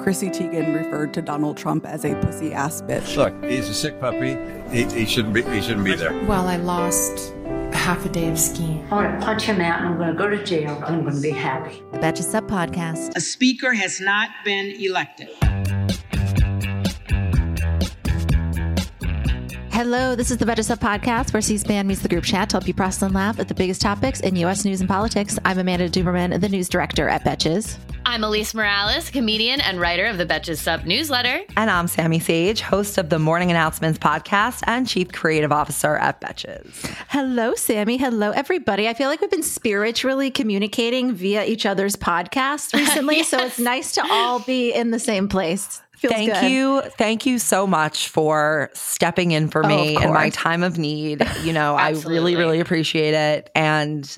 Chrissy Teigen referred to Donald Trump as a pussy ass bitch. Look, he's a sick puppy. He, he shouldn't be. He shouldn't be there. Well, I lost half a day of skiing. I'm going to punch him out and I'm going to go to jail. I'm going to be happy. The Betches Sup Podcast. A speaker has not been elected. Hello, this is the Betches Sup Podcast, where C-SPAN meets the group chat to help you process and laugh at the biggest topics in U.S. news and politics. I'm Amanda Duberman, the news director at Betches. I'm Elise Morales, comedian and writer of the Betches Sup newsletter. And I'm Sammy Sage, host of the Morning Announcements podcast and chief creative officer at Betches. Hello, Sammy. Hello, everybody. I feel like we've been spiritually communicating via each other's podcasts recently, yes. so it's nice to all be in the same place. Feels thank good. you. Thank you so much for stepping in for oh, me oh, in my time of need. You know, I really, really appreciate it. And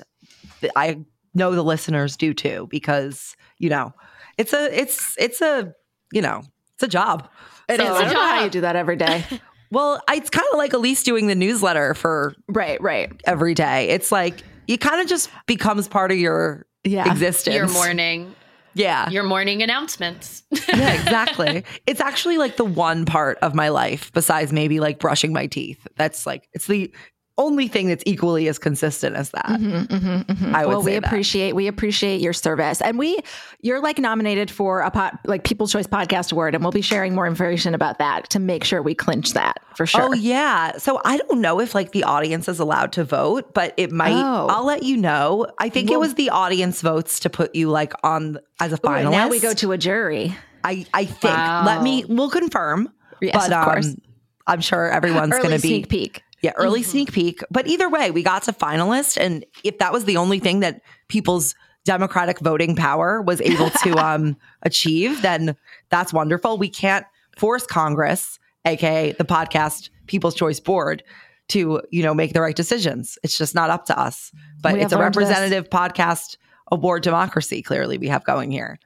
I know the listeners do too, because, you know, it's a, it's, it's a, you know, it's a job. It so, is. I don't know how you do that every day. well, it's kind of like Elise doing the newsletter for right, right every day. It's like it kind of just becomes part of your yeah. existence. Your morning. Yeah. Your morning announcements. yeah, exactly. It's actually like the one part of my life besides maybe like brushing my teeth. That's like it's the only thing that's equally as consistent as that. Mm-hmm, mm-hmm, mm-hmm. I would well, we appreciate we appreciate your service, and we you're like nominated for a pot like People's Choice Podcast Award, and we'll be sharing more information about that to make sure we clinch that for sure. Oh yeah, so I don't know if like the audience is allowed to vote, but it might. Oh. I'll let you know. I think well, it was the audience votes to put you like on as a finalist. Ooh, now we go to a jury. I I think. Wow. Let me. We'll confirm. Yes, but, of course. Um, I'm sure everyone's going to be sneak peek. Yeah, early mm-hmm. sneak peek. But either way, we got to finalist. And if that was the only thing that people's democratic voting power was able to um, achieve, then that's wonderful. We can't force Congress, aka the podcast People's Choice Board, to you know make the right decisions. It's just not up to us. But we it's a representative this. podcast award democracy. Clearly, we have going here.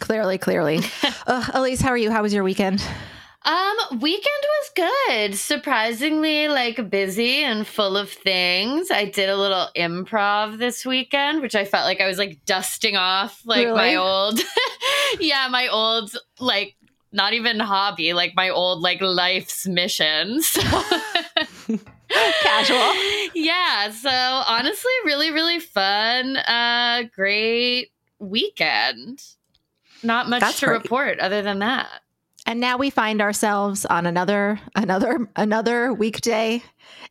Clearly, clearly. uh, Elise, how are you? How was your weekend? Um, weekend was good. Surprisingly, like busy and full of things. I did a little improv this weekend, which I felt like I was like dusting off like really? my old, yeah, my old like not even hobby, like my old like life's mission. So. Casual. Yeah. So honestly, really, really fun. Uh, great weekend. Not much That's to report other than that. And now we find ourselves on another another another weekday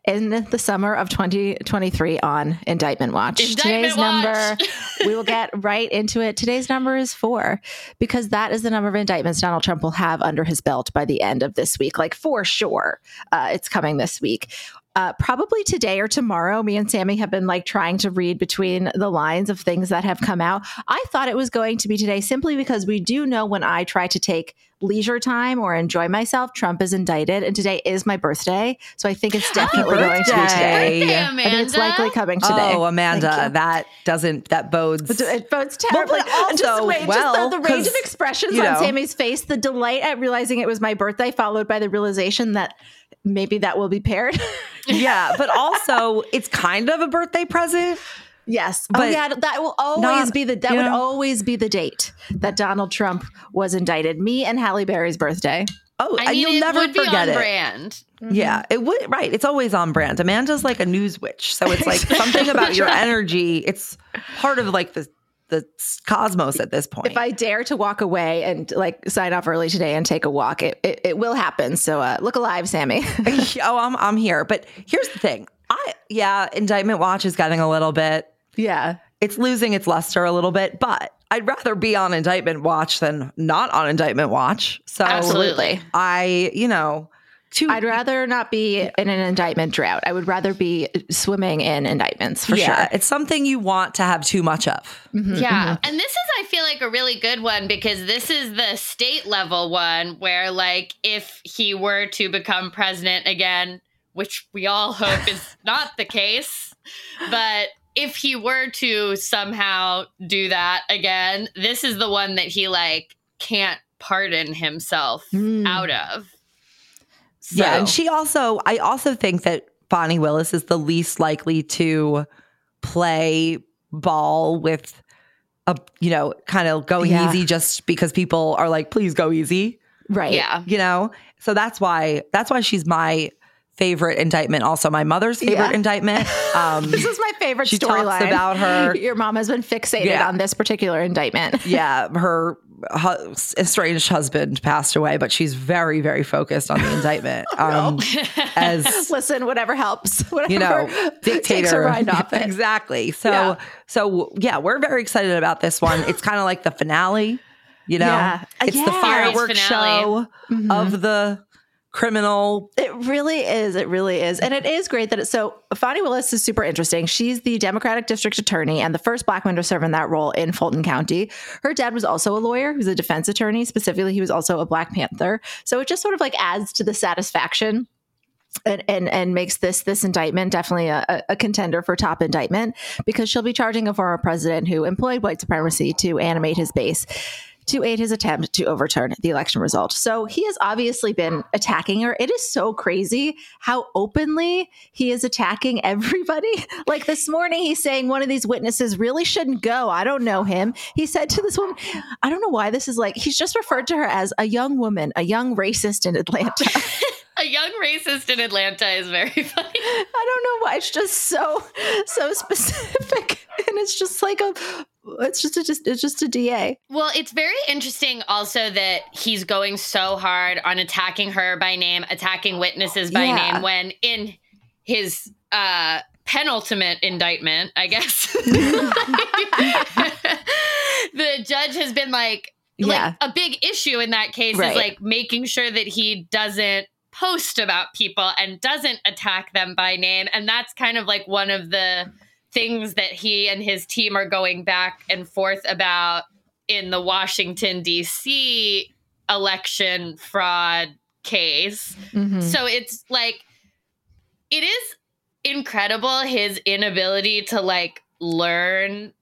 in the summer of 2023 on Indictment Watch. Indictment Today's Watch. number, we will get right into it. Today's number is four because that is the number of indictments Donald Trump will have under his belt by the end of this week. Like for sure, uh, it's coming this week uh, probably today or tomorrow, me and Sammy have been like trying to read between the lines of things that have come out. I thought it was going to be today simply because we do know when I try to take leisure time or enjoy myself, Trump is indicted. And today is my birthday. So I think it's definitely going to be today. Birthday, I think it's likely coming today. Oh, Amanda, that doesn't, that bodes. It bodes terribly. Well, also, just, wait, well, just the, the range of expressions on know, Sammy's face, the delight at realizing it was my birthday, followed by the realization that maybe that will be paired. yeah, but also it's kind of a birthday present. Yes. Oh, but oh yeah, that will always not, be the that would know, always be the date that Donald Trump was indicted. Me and Halle Berry's birthday. Oh, I mean, you'll never forget it. Brand. Mm-hmm. Yeah, it would right. It's always on brand. Amanda's like a news witch, so it's like something about your energy. It's part of like the the cosmos at this point. If I dare to walk away and like sign off early today and take a walk, it it, it will happen. So uh, look alive, Sammy. oh, I'm I'm here. But here's the thing. I yeah, indictment watch is getting a little bit. Yeah, it's losing its luster a little bit, but I'd rather be on indictment watch than not on indictment watch. So absolutely, I you know to I'd rather not be in an indictment drought. I would rather be swimming in indictments for yeah, sure. it's something you want to have too much of. Mhm, Yeah. mhm. And this is, I feel like, a really good one because this is the state level one where, like, if he were to become president again, which we all hope is not the case, but if he were to somehow do that again, this is the one that he, like, can't pardon himself Mm. out of. Yeah, and she also I also think that Fani Willis is the least likely to play ball with a you know, kind of going Yeah. easy just because people are like, please go easy. Right. Yeah. You know? So that's why that's why she's my favorite indictment, also my mother's favorite Yeah. indictment. Um This is my favorite She talks storyline. about her- Your mom has been fixated Yeah. on this particular indictment. yeah, her hu- estranged husband passed away, but she's very, very focused on the indictment. Um, as Listen, whatever helps. Whatever you know, takes dictator. her off it. exactly. So, Yeah. so yeah, we're very excited about this one. It's kind of like the finale. You know, Yeah. it's the fireworks Series finale. show Mhm. of the criminal. It really is. It really is. And it is great that it's so. Fani Willis is super interesting. She's the Democratic district attorney and the first black woman to serve in that role in Fulton County. Her dad was also a lawyer. who's a defense attorney. Specifically, he was also a Black Panther. So it just sort of like adds to the satisfaction. And, and and makes this this indictment definitely a- a contender for top indictment because she'll be charging a former president who employed white supremacy to animate his base to aid his attempt to overturn the election result. So he has obviously been attacking her. It is so crazy how openly he is attacking everybody. Like this morning, he's saying one of these witnesses really shouldn't go. I don't know him. He said to this woman, I don't know why this is like, he's just referred to her as a young woman, a young racist in Atlanta. A young racist in Atlanta is very funny. I don't know why. It's just so, so specific. And it's just like a, it's just a, just, it's just a DA. Well, it's very interesting also that he's going so hard on attacking her by name, attacking witnesses by Yeah. name, when in his uh, penultimate indictment, I guess, the judge has been like, Yeah. like a big issue in that case Right. is like making sure that he doesn't post about people and doesn't attack them by name. And that's kind of like one of the things that he and his team are going back and forth about in the Washington, D.C. election fraud case. Mhm. So it's like, it is incredible his inability to like learn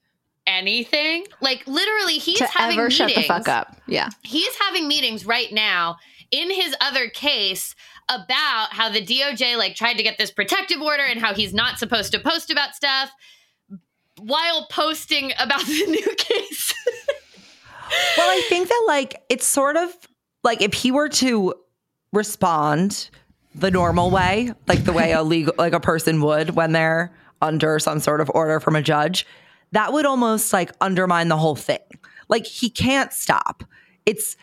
anything. Like, literally, he's to having ever meetings shut the fuck up. Yeah. he's having meetings right now in his other case about how the DOJ like tried to get this protective order and how he's not supposed to post about stuff while posting about the new case. Well, I think that like it's sort of like if he were to respond the normal way, like the way a legal like a person would when they're under some sort of order from a judge, that would almost like undermine the whole thing. Like he can't stop. It's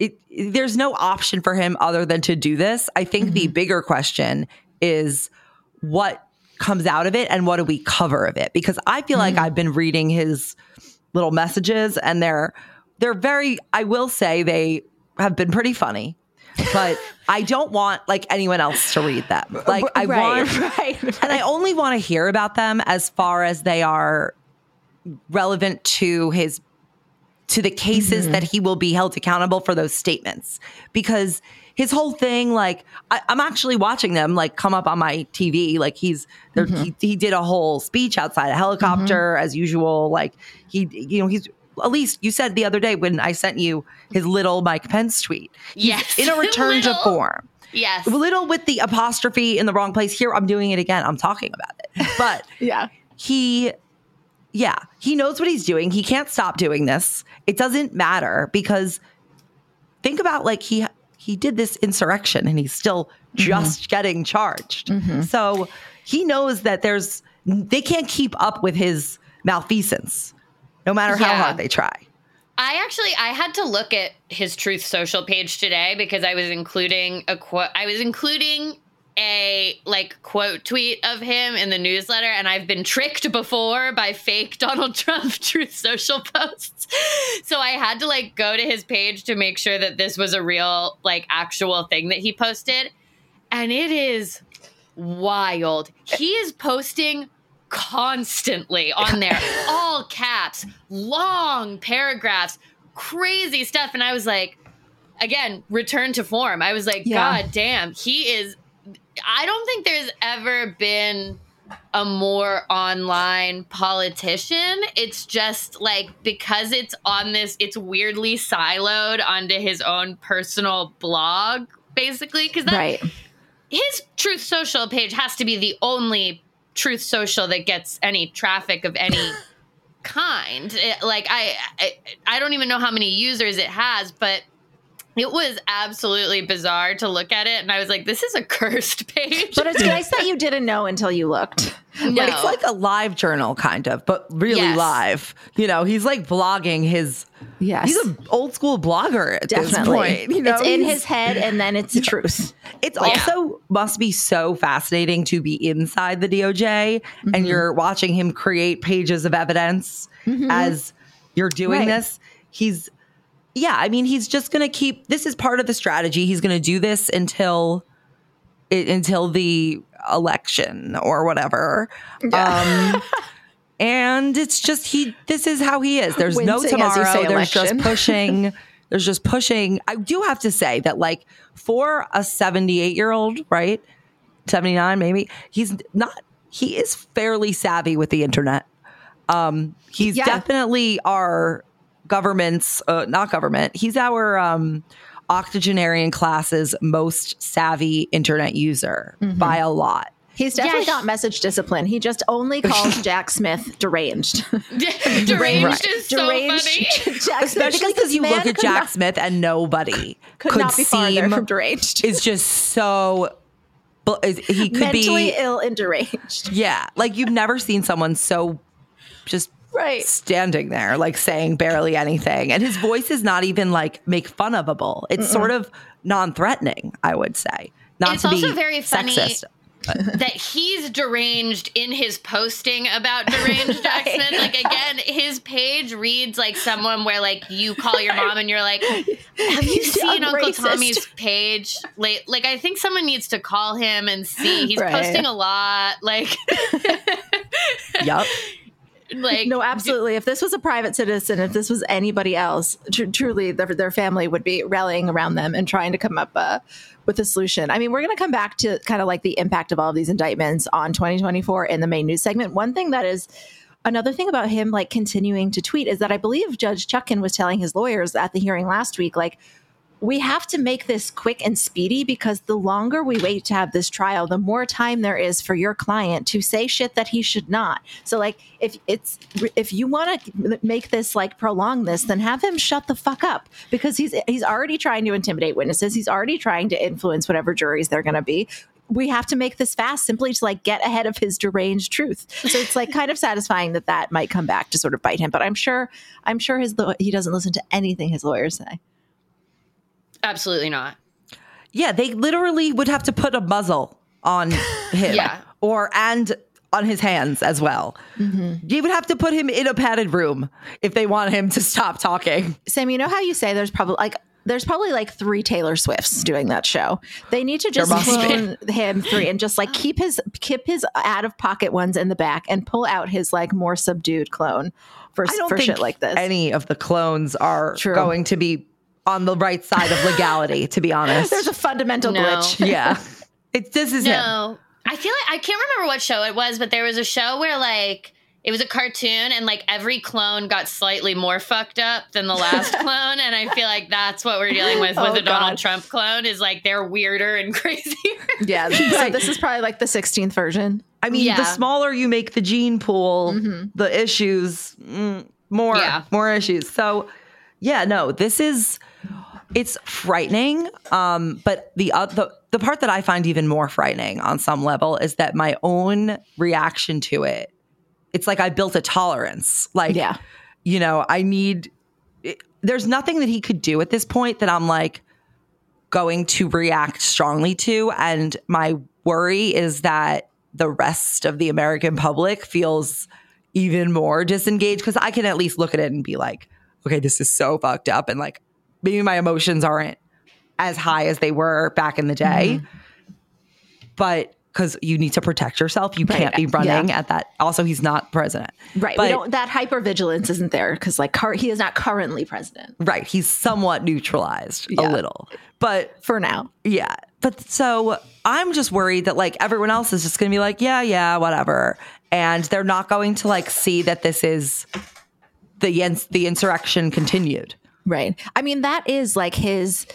it, there's no option for him other than to do this. I think the mm-hmm. bigger question is what comes out of it and what do we cover of it? Because I feel like mm-hmm. I've been reading his little messages and they're they're very I will say they have been pretty funny. But I don't want like anyone else to read them. Like I right, want right, right. and I only want to hear about them as far as they are relevant to his to the cases that mm-hmm. he will be held accountable for those statements. Because his whole thing like I, i'm actually watching them like come up on my tv like he's there he, mm-hmm. he did a whole speech outside a helicopter mm-hmm. as usual. Like he you know he's at least you said the other day when i sent you his little mike pence tweet. Yes. in a return to form. Yes. little with the apostrophe in the wrong place. Here i'm doing it again. I'm talking about it. But yeah. he yeah he knows what he's doing. He can't stop doing this. It doesn't matter because think about like he he did this insurrection and he's still mm-hmm. just getting charged. Mm-hmm. So he knows that there's they can't keep up with his malfeasance no matter how Yeah. hard they try. I actually I had to look at his Truth Social page today because I was including a quote. I was including a like quote tweet of him in the newsletter, and I've been tricked before by fake Donald Trump Truth Social posts. So I had to like go to his page to make sure that this was a real like actual thing that he posted. and it is wild. He is posting constantly on there, all caps, long paragraphs, crazy stuff. And I was like, again, return to form. I was like, Yeah. God damn, he is. I don't think there's ever been a more online politician. It's just like because it's on this, it's weirdly siloed onto his own personal blog, basically. Because that Right. his Truth Social page has to be the only Truth Social that gets any traffic of any kind. It- like I, I, I don't even know how many users it has, but it was absolutely bizarre to look at it, and I was like, "This is a cursed page." But it's nice that you didn't know until you looked. no, It's like a live journal, kind of, but really Yes. live. You know, he's like blogging his. Yes. He's an old school blogger at this point. You know, it's in He's- his head and then it's the truth. It's Yeah. also must be so fascinating to be inside the DOJ and mm-hmm. you're watching him create pages of evidence mm-hmm. as you're doing Right. this. He's yeah, I mean he's just going to keep this is part of the strategy. He's going to do this until it, until the election or whatever. Um and it's just he this is how he is. There's no Wincing you tomorrow. say There's just pushing there's just pushing. I do have to say that like for a 78 year old, right? 79 maybe. He's not he is fairly savvy with the internet. Um he's Yeah. definitely our government's uh, not government. He's our um octogenarian class's most savvy internet user by a lot. He's definitely Yes. got message discipline. He just only calls Jack Smith deranged. deranged is so deranged funny. Jack Smith Especially because because you look at Jack not- Smith and nobody could, could not be farther seem from deranged. is just so bu- is- he could be Mentally be ill and deranged. yeah like you've never seen someone so just Right. standing there like saying barely anything and his voice is not even like make fun ofable it's sort of non-threatening i would say not It's to also be very funny sexist that he's deranged in his posting about deranged Jack Smith. Like again, his page reads like someone where like you call your mom and you're like, "Have you seen Uncle racist. Tommy's page?" Late, like I think someone needs to call him and see. He's Right. posting a lot. Like, yep like no, absolutely. If this was a private citizen, if this was anybody else, tr- truly their, their family would be rallying around them and trying to come up uh, with a solution. I mean, we're going to come back to kind of like the impact of all of these indictments on 2024 in the main news segment. One thing that is another thing about him like continuing to tweet is that I believe Judge Chutkan was telling his lawyers at the hearing last week, like, we have to make this quick and speedy because the longer we wait to have this trial, the more time there is for your client to say shit that he should not. So like if it's if you want to make this like prolong this, then have him shut the fuck up because he's he's already trying to intimidate witnesses. He's already trying to influence whatever juries they're going to be. We have to make this fast simply to like get ahead of his deranged truth. So it's like kind of satisfying that that might come back to sort of bite him. But I'm sure I'm sure his he doesn't listen to anything his lawyers say. Absolutely not. yeah they literally would have to put a muzzle on him Yeah. or and on his hands as well mm-hmm. you would have to put him in a padded room if they want him to stop talking Sam, you know how you say there's probably like there's probably like three Taylor Swifts doing that show. They need to just must clone him three and just like keep his keep his out of pocket ones in the back and pull out his like more subdued clone for I don't for think shit like this. any of the clones are True. going to be on the right side of legality, to be honest. There's a fundamental No. glitch. yeah. It's this is him. No, I feel like I can't remember what show it was, but there was a show where like it was a cartoon and like every clone got slightly more fucked up than the last clone, and I feel like that's what we're dealing with with Oh, the Donald Trump clone is like they're weirder and crazier. Yeah. So this is probably like the 16th version. I mean, the smaller you make the gene pool, the issues mm, more Yeah. more issues. So, yeah, no, this is it's frightening. Um, but the uh, the the part that I find even more frightening on some level is that my own reaction to it. It's like I built a tolerance. Like, Yeah. you know, I need. It, there's nothing that he could do at this point that I'm like going to react strongly to. And my worry is that the rest of the American public feels even more disengaged because I can at least look at it and be like, okay, this is so fucked up. And like, maybe my emotions aren't as high as they were back in the day. Mm-hmm. but because you need to protect yourself, you Right, can't be running yeah. at that. Also, he's not president. Right. But we don't, that hypervigilance isn't there because like cur- he is not currently president right, he's somewhat neutralized Yeah. a little. But for now. Yeah. But so I'm just worried that like everyone else is just going to be like, yeah, yeah, whatever. And they're not going to like see that this is the the insurrection continued. Right. I mean, that is like his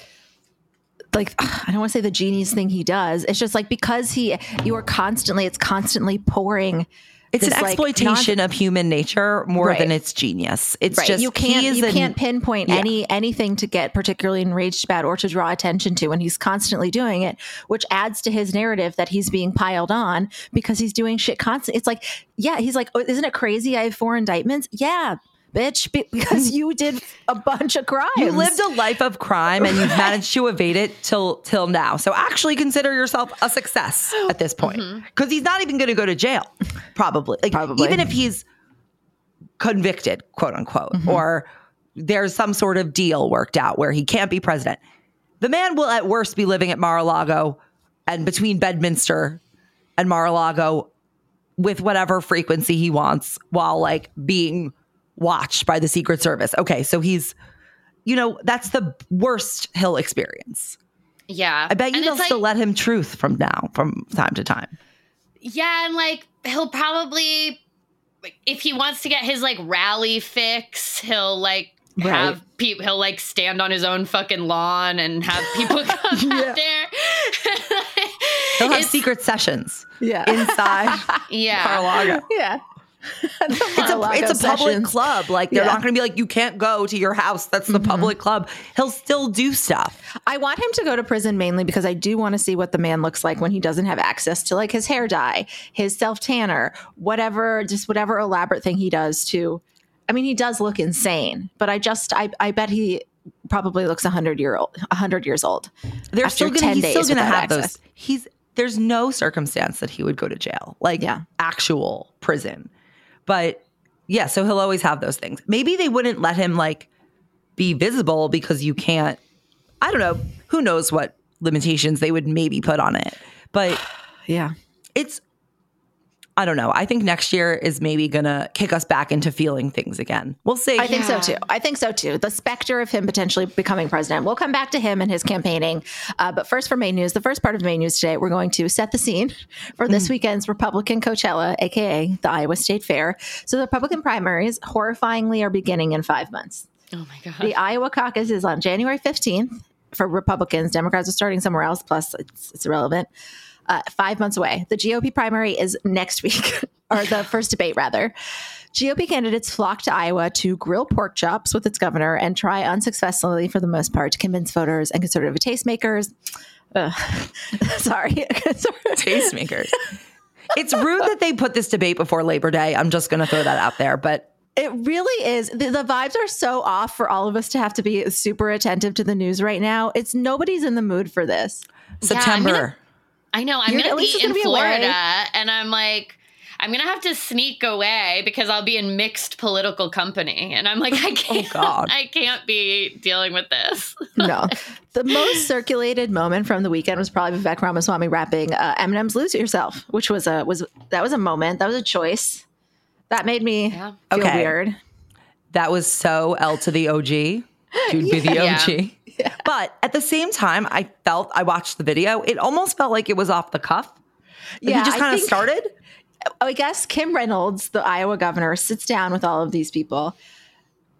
like I don't want to say the genius thing he does. It's just like because he you are constantly it's constantly pouring It's this, an like, exploitation of human nature more Right. than it's genius. It's Right. just you can't you an- can't pinpoint Yeah. any anything to get particularly enraged about or to draw attention to and he's constantly doing it which adds to his narrative that he's being piled on because he's doing shit constantly. it's like yeah he's like oh, isn't it crazy I have four indictments yeah bitch because you did a bunch of crimes You lived a life of crime and you've managed to evade it till till now. So actually consider yourself a success at this point. Mm-hmm. Because he's not even going to go to jail, probably. Like Probably. even if he's convicted, quote unquote, mm-hmm. or there's some sort of deal worked out where he can't be president. The man will at worst be living at Mar-a-Lago and between Bedminster and Mar-a-Lago with whatever frequency he wants while like being watched by the Secret Service. Okay, so he's you know, that's the worst he'll experience. Yeah. I bet you And they'll it's like- still let him truth from now, from time to time. Yeah, and like he'll probably if he wants to get his like rally fix, he'll like Right. have people he'll like stand on his own fucking lawn and have people come out there. He'll have It's- secret sessions yeah inside Yeah. Mar-a-Lago. yeah It's a, it's a public club. Like they're Yeah. not going to be like, you can't go to your house. That's the mm-hmm. public club. He'll still do stuff. I want him to go to prison mainly because I do want to see what the man looks like when he doesn't have access to like his hair dye, his self tanner, whatever, just whatever elaborate thing he does to. I mean, he does look insane, but I just, I, I bet he probably looks a hundred year old, a hundred years old. They're still going 10 to. He's still going to have those. He's there's no circumstance that he would go to jail, like Yeah. actual prison. But yeah, so he'll always have those things. Maybe they wouldn't let him like be visible because you can't. I don't know. Who knows what limitations they would maybe put on it? But Yeah. it's I don't know. I think next year is maybe gonna kick us back into feeling things again. We'll see. I think so too. I think so too. The specter of him potentially becoming president. We'll come back to him and his campaigning. Uh, but first, for main news, the first part of main news today, we're going to set the scene for this weekend's Republican Coachella, aka the Iowa State Fair. So the Republican primaries, horrifyingly, are beginning in five months. Oh my god. The Iowa caucus is on January 15th for Republicans. Democrats are starting somewhere else, plus it's, it's irrelevant. Uh, five months away. The GOP primary is next week, or the first debate, rather. GOP candidates flock to Iowa to grill pork chops with its governor and try unsuccessfully, for the most part, to convince voters and conservative tastemakers. Ugh. Sorry. tastemakers. it's rude that they put this debate before Labor Day. I'm just gonna throw that out there. But It really is. The, the vibes are so off for all of us to have to be super attentive to the news right now. It's nobody's in the mood for this. September. gonna- I know. I'm gonna at be in gonna away. Florida, and I'm like, I'm gonna have to sneak away because I'll be in mixed political company, and I'm like, I can't. God. I can't be dealing with this. no. The most circulated moment from the weekend was probably Vivek Ramaswamy rapping uh, Eminem's "Lose Yourself," which was a was that was a moment. That was a choice. That made me Yeah. feel Okay. weird. that was so L to the OG. Dude be the Yeah. But at the same time, I felt I watched the video. It almost felt like it was off the cuff. Like, Yeah, he just kind of started. I guess Kim Reynolds, the Iowa governor, sits down with all of these people.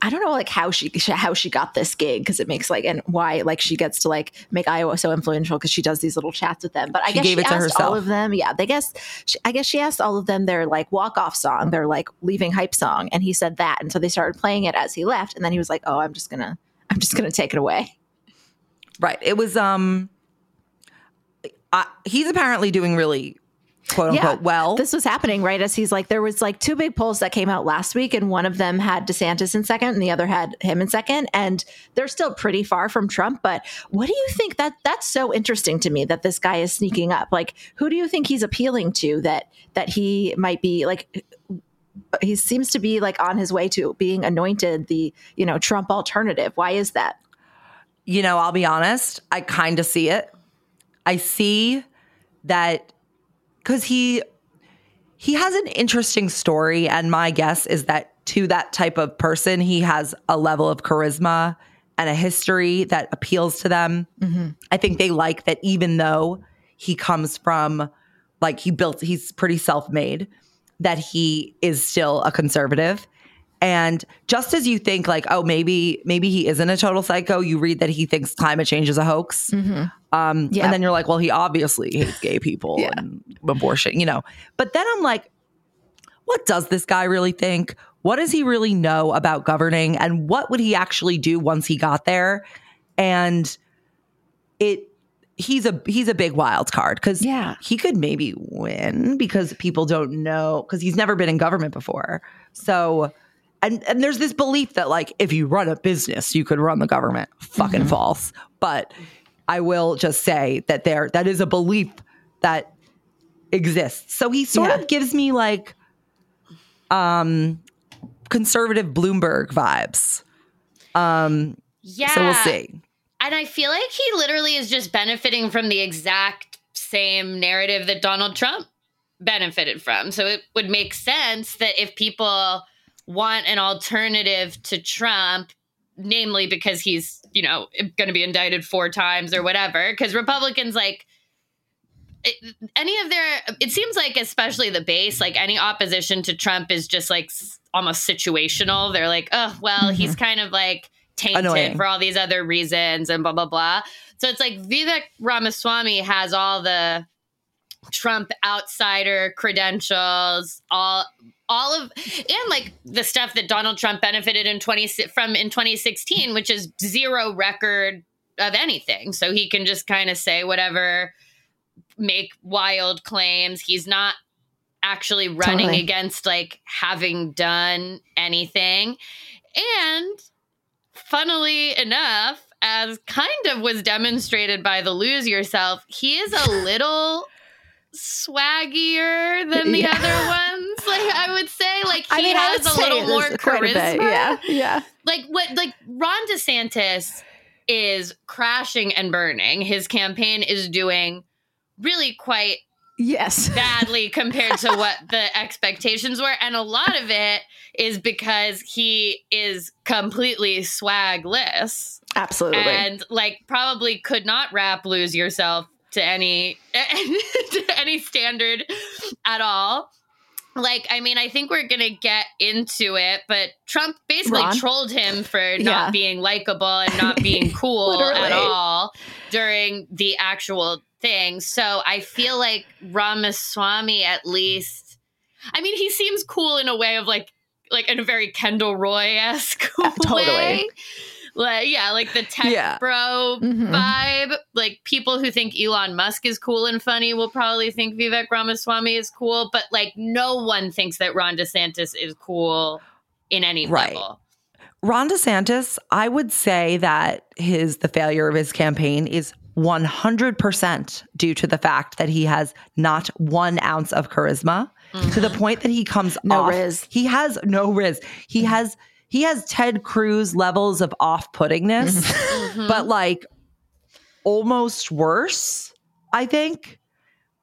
I don't know like how she how she got this gig because it makes like and why like she gets to like make Iowa so influential because she does these little chats with them. But I She guess gave she it to asked all of them. Yeah, they guess she, I guess she asked all of them their like walk off song, their like leaving hype song, and he said that, and so they started playing it as he left, and then he was like, "Oh, I'm just gonna I'm just gonna take it away." Right. It was um I, he's apparently doing really quote unquote well. This was happening right as he's like, there was like two big polls that came out last week, and one of them had DeSantis in second, and the other had him in second, and they're still pretty far from Trump. But what do you think that that's so interesting to me that this guy is sneaking up? Like, who do you think he's appealing to that that he might be like? He seems to be like on his way to being anointed the you know Trump alternative. Why is that? You know, I'll be honest, I kind of see it. I see that because he he has an interesting story, and my guess is that to that type of person, he has a level of charisma and a history that appeals to them. Mm-hmm. I think they like that, even though he comes from like he built, he's pretty self made, that he is still a conservative. And just as you think, like, oh, maybe maybe he isn't a total psycho, you read that he thinks climate change is a hoax. Um, Yeah. And then you're like, well, he obviously hates gay people and abortion, you know. But then I'm like, what does this guy really think? What does he really know about governing? And what would he actually do once he got there? And it he's a he's a big wild card because Yeah. he could maybe win because people don't know because he's never been in government before. So and and there's this belief that like if you run a business, you could run the government. Fucking false. But I will just say that there that is a belief that exists. So he sort Yeah. of gives me like um conservative Bloomberg vibes. Um Yeah. so we'll see. And I feel like he literally is just benefiting from the exact same narrative that Donald Trump benefited from. So it would make sense that if people want an alternative to Trump, namely because he's, you know, going to be indicted four times or whatever, because Republicans like it, any of their it seems like especially the base like any opposition to trump is just like s- almost situational. They're like oh well he's mm-hmm. kind of like tainted Annoying. for all these other reasons and blah blah blah. So it's like vivek ramaswamy has all the trump outsider credentials all all of and like the stuff that donald trump benefited in 20 from in 2016 which is zero record of anything so he can just kind of say whatever make wild claims. He's not actually running Totally. against like having done anything. And funnily enough, as kind of was demonstrated by the lose yourself, he is a little swaggier than the Yeah. other ones. Like I would say, like he I mean, has a little more charisma bit. Yeah, yeah. like what like Ron DeSantis is crashing and burning. His campaign is doing really quite Yes. badly compared to what the expectations were and a lot of it is because he is completely swagless Absolutely. and like probably could not rap lose yourself to any to any standard at all like i mean i think we're gonna get into it but trump basically Ron? trolled him for Yeah. not being likable and not being cool at all during the actual thing so i feel like ramaswamy at least i mean he seems cool in a way of like like in a very kendall roy-esque totally. way like yeah like the tech Yeah. bro Mhm. vibe like people who think elon musk is cool and funny will probably think vivek ramaswamy is cool but like no one thinks that ron desantis is cool in any Right. level Ron DeSantis, I would say that his the failure of his campaign is 100% due to the fact that he has not one ounce of charisma to the point that he comes No off. riz. He has no riz. He has he has Ted Cruz levels of off-puttingness, Mhm. but like almost worse, I think.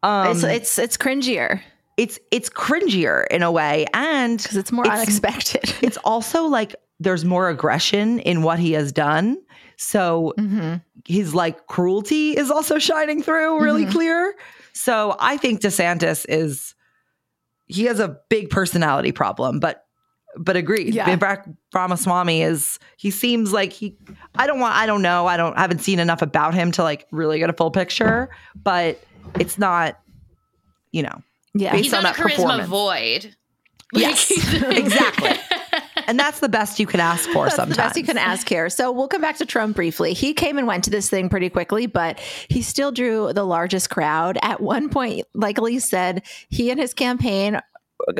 Um, it's it's it's cringier it's it's cringier in a way, and because it's more It's- unexpected. it's also like there's more aggression in what he has done. So Mhm. his like cruelty is also shining through really Mhm. clear. So I think DeSantis is he has a big personality problem, but but agreed. Yeah. Vivek Ramaswamy is he seems like he I don't want I don't know. I don't I haven't seen enough about him to like really get a full picture, but it's not you know. Yeah. Based he's on on a that charisma performance. void Yes, exactly. And that's the best you can ask for That's sometimes. the best you can ask here. So we'll come back to Trump briefly. He came and went to this thing pretty quickly, but he still drew the largest crowd. At one point, like Elise said, he and his campaign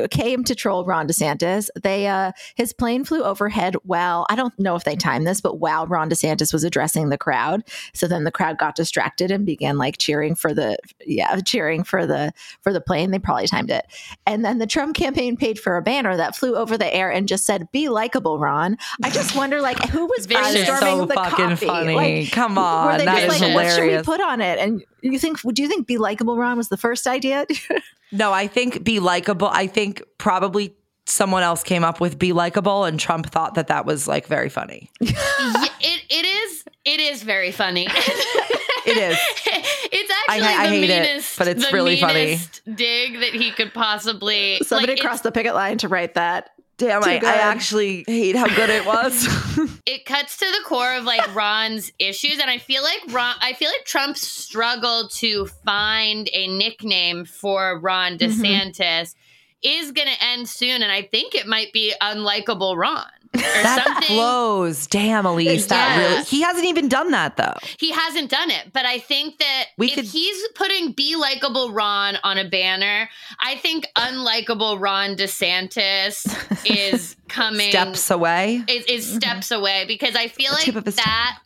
came to troll Ron DeSantis. They uh his plane flew overhead while I don't know if they timed this, but while Ron DeSantis was addressing the crowd. So then the crowd got distracted and began like cheering for the yeah, cheering for the for the plane. They probably timed it. And then the Trump campaign paid for a banner that flew over the air and just said, Be likable, Ron. I just wonder like who was Vicious. That is brainstorming so the fucking copy? funny. Like, Come were on, they that just is like, what should we put on it? And you think, would you think "Be likable, Ron" was the first idea? No, I think be likable. I think probably someone else came up with be likable, and Trump thought that that was like very funny. Yeah, it it is it is very funny. It is. it's actually I the hate it, meanest, but it's the really funny. meanest dig that he could possibly. Somebody like, crossed the picket line to write that. Damn, I, I actually hate how good it was. it cuts to the core of like Ron's issues, and I feel like Ron, I feel like Trump struggled to find a nickname for Ron Mm-hmm. DeSantis is going to end soon, and I think it might be unlikable Ron or that something. flows. Damn, Elise. That Yeah. really. He hasn't even done that though. He hasn't done it, but I think that We if could- he's putting "Be likable Ron" on a banner, I think unlikable Ron DeSantis is coming Steps away. is, is mm-hmm. steps away because I feel The like that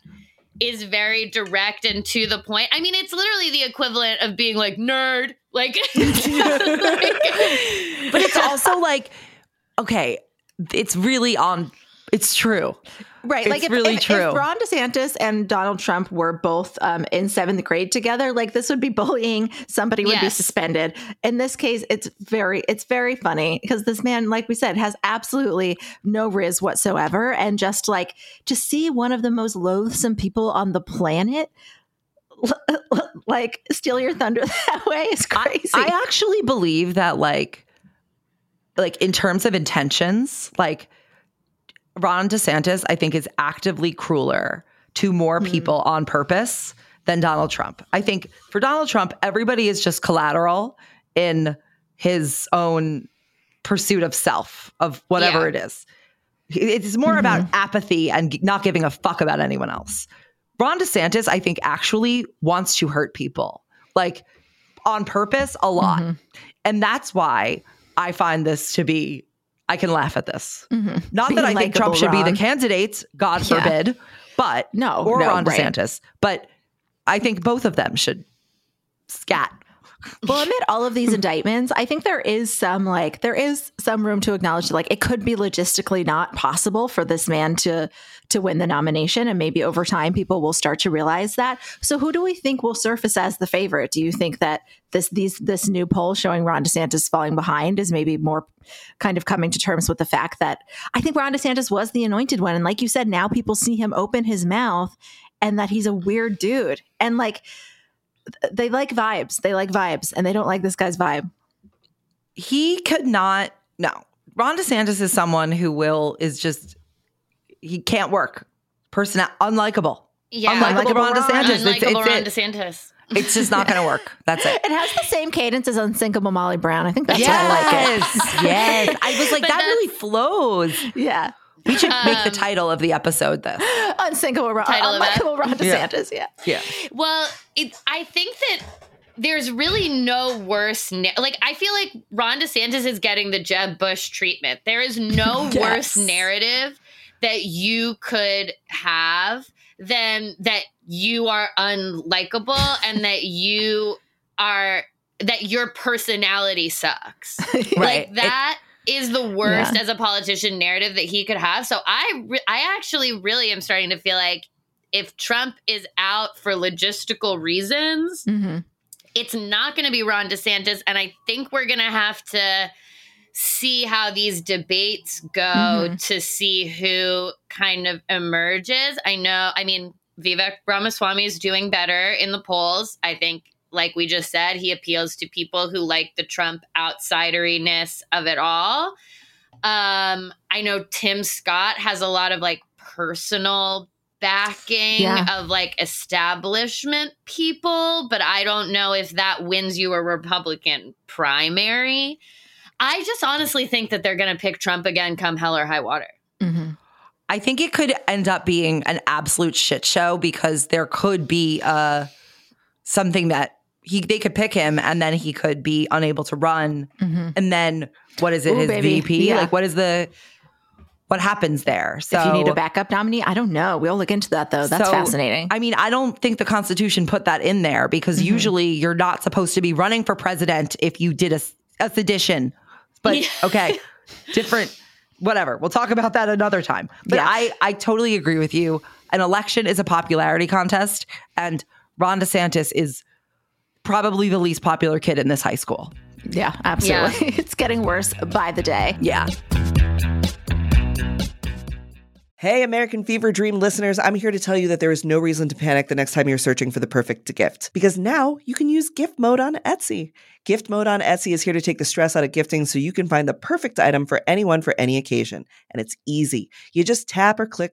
is very direct and to the point. I mean, it's literally the equivalent of being like nerd, like, like- But it's also like, okay, it's really on. It's true. Right. It's like if, really if, true. if Ron DeSantis and Donald Trump were both um, in seventh grade together, like this would be bullying. Somebody would be suspended. In this case, it's very, it's very funny because this man, like we said, has absolutely no riz whatsoever. And just like to see one of the most loathsome people on the planet like steal your thunder that way is crazy. I actually believe that like like in terms of intentions, like Ron DeSantis, I think is actively crueler to more hmm. people on purpose than Donald Trump. I think for Donald Trump, everybody is just collateral in his own pursuit of self, of whatever Yeah. it is. It's more about mm-hmm. apathy and not giving a fuck about anyone else. Ron DeSantis, I think, actually wants to hurt people, like on purpose, a lot. Mm-hmm. And that's why I find this to be, I can laugh at this. Mm-hmm. Not that I think Trump should be the candidates, God Yeah. forbid, but No, or no, Ron right. DeSantis. But I think both of them should scat. Well, amid all of these indictments, I think there is some like there is some room to acknowledge that like it could be logistically not possible for this man to to win the nomination, and maybe over time people will start to realize that. So, who do we think will surface as the favorite? Do you think that this these this new poll showing Ron DeSantis falling behind is maybe more kind of coming to terms with the fact that I think Ron DeSantis was the anointed one, and like you said, now people see him open his mouth and that he's a weird dude, and like they like vibes. They like vibes, and they don't like this guy's vibe. He could not, no. Ron DeSantis is someone who will, is just, he can't work. Person, unlikable. yeah, Unlikable Ron DeSantis. It's- Unlikable it's Ron it. DeSantis. It's just not going to work. That's it. It has the same cadence as Unsinkable Molly Brown. I think that's why I like Yes, yes. I was like, But that really flows. Yeah. We should make the Um, title of the episode this. Unsinkable Ron, Title of? Unlikable Ron DeSantis. Yeah. Yeah. Well, it, I think that there's really no worse. Na- like, I feel like Ron DeSantis is getting the Jeb Bush treatment. There is no Yes. worse narrative that you could have than that you are unlikable and that you are that your personality sucks. Right. Like that is the worst Yeah. as a politician narrative that he could have. So I re- I actually really am starting to feel like if Trump is out for logistical reasons, Mm-hmm. it's not going to be Ron DeSantis and I think we're going to have to see how these debates go Mhm. to see who kind of emerges. I know, I mean, Vivek Ramaswamy is doing better in the polls. I think, like we just said, he appeals to people who like the Trump outsideriness of it all. Um, I know Tim Scott has a lot of like personal backing Yeah. of like establishment people, but I don't know if that wins you a Republican primary. I just honestly think that they're going to pick Trump again come hell or high water. Mm-hmm. I think it could end up being an absolute shit show because there could be uh, something that he they could pick him and then he could be unable to run Mhm. and then what is it Ooh, his baby. VP Yeah. like what is the what happens there so if you need a backup nominee, I don't know. We'll look into that though. That's So, fascinating. I mean, I don't think the Constitution put that in there because Mhm. usually you're not supposed to be running for president if you did a, a sedition. But Yeah. okay, different, whatever. We'll talk about that another time. But Yeah. I, I totally agree with you. An election is a popularity contest, and Ron DeSantis is probably the least popular kid in this high school. yeah, absolutely. it's getting worse by the day. Yeah. Hey, American Fever Dream listeners, I'm here to tell you that there is no reason to panic the next time you're searching for the perfect gift. Because now you can use gift mode on Etsy. Gift mode on Etsy is here to take the stress out of gifting so you can find the perfect item for anyone for any occasion. And it's easy. You just tap or click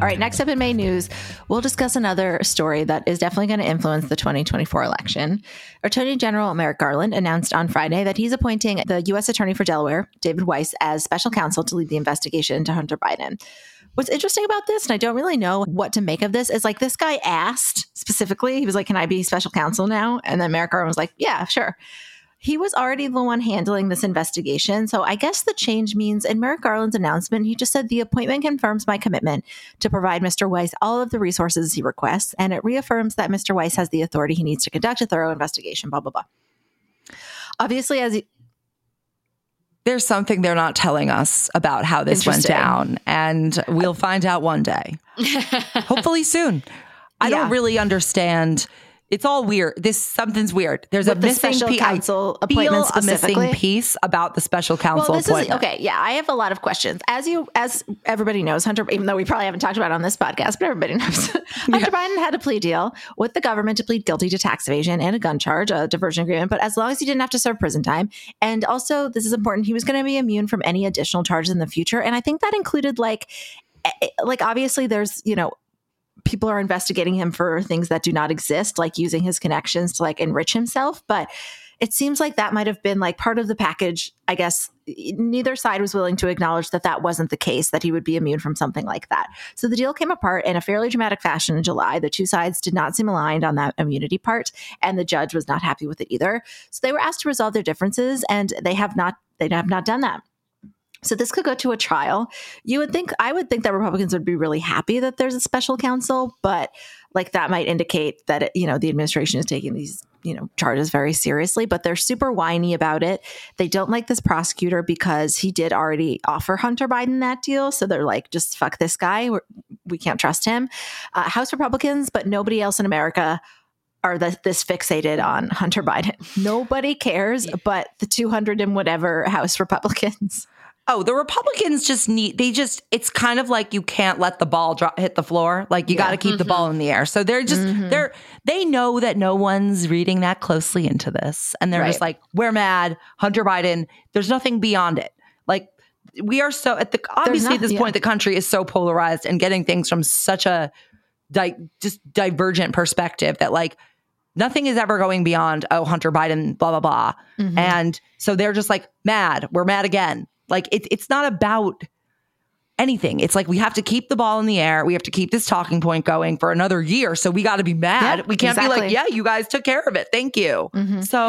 All right, next up in May news, we'll discuss another story that is definitely going to influence the 2024 election. Attorney General Merrick Garland announced on Friday that he's appointing the U.S. Attorney for Delaware, David Weiss, as special counsel to lead the investigation into Hunter Biden. What's interesting about this, and I don't really know what to make of this, is like this guy asked specifically, he was like, Can I be special counsel now? And then Merrick Garland was like, Yeah, sure he was already the one handling this investigation. So I guess the change means in Merrick Garland's announcement, he just said the appointment confirms my commitment to provide Mr. Weiss all of the resources he requests, and it reaffirms that Mr. Weiss has the authority he needs to conduct a thorough investigation, blah, blah, blah. Obviously, as he, There's something they're not telling us about how this went down, and we'll find out one day. Hopefully soon. I Yeah. don't really understand. It's all weird. This something's weird. There's With a the missing special piece. I counsel feel a missing piece about the special counsel well, this appointment. is okay. Yeah, I have a lot of questions. As you, as everybody knows, Hunter, even though we probably haven't talked about it on this podcast, but everybody knows, Hunter Biden had a plea deal with the government to plead guilty to tax evasion and a gun charge, a diversion agreement. But as long as he didn't have to serve prison time, and also this is important, he was going to be immune from any additional charges in the future. And I think that included like, eh, like obviously there's you know people are investigating him for things that do not exist, like using his connections to like enrich himself. But it seems like that might have been like part of the package. I guess neither side was willing to acknowledge that that wasn't the case, that he would be immune from something like that. So the deal came apart in a fairly dramatic fashion in July. The two sides did not seem aligned on that immunity part, and the judge was not happy with it either. So they were asked to resolve their differences, and they have not. They have not done that. So this could go to a trial. You would think I would think that Republicans would be really happy that there's a special counsel, but like that might indicate that it, you know the administration is taking these you know charges very seriously. But they're super whiny about it. They don't like this prosecutor because he did already offer Hunter Biden that deal. So they're like, just fuck this guy. We're, we can't trust him. Uh, House Republicans, but nobody else in America are the, this fixated on Hunter Biden. Nobody cares, but the 200 and whatever House Republicans. Oh, the Republicans just need, they just, it's kind of like you can't let the ball drop, hit the floor. Like you Yeah. got to keep the ball in the air. So they're just, Mhm. they're, they know that no one's reading that closely into this. And they're just like, we're mad. Hunter Biden, there's nothing beyond it. Like we are so, at the, obviously not- at this yeah. point, the country is so polarized and getting things from such a, di- just divergent perspective that like, Nothing is ever going beyond, oh, Hunter Biden, blah, blah, blah. Mhm. And so they're just like mad. We're mad again. Like it, it's not about anything. It's like we have to keep the ball in the air. We have to keep this talking point going for another year. So we got to be mad. Yeah, we can't be like, yeah, you guys took care of it. Thank you. Mhm. So,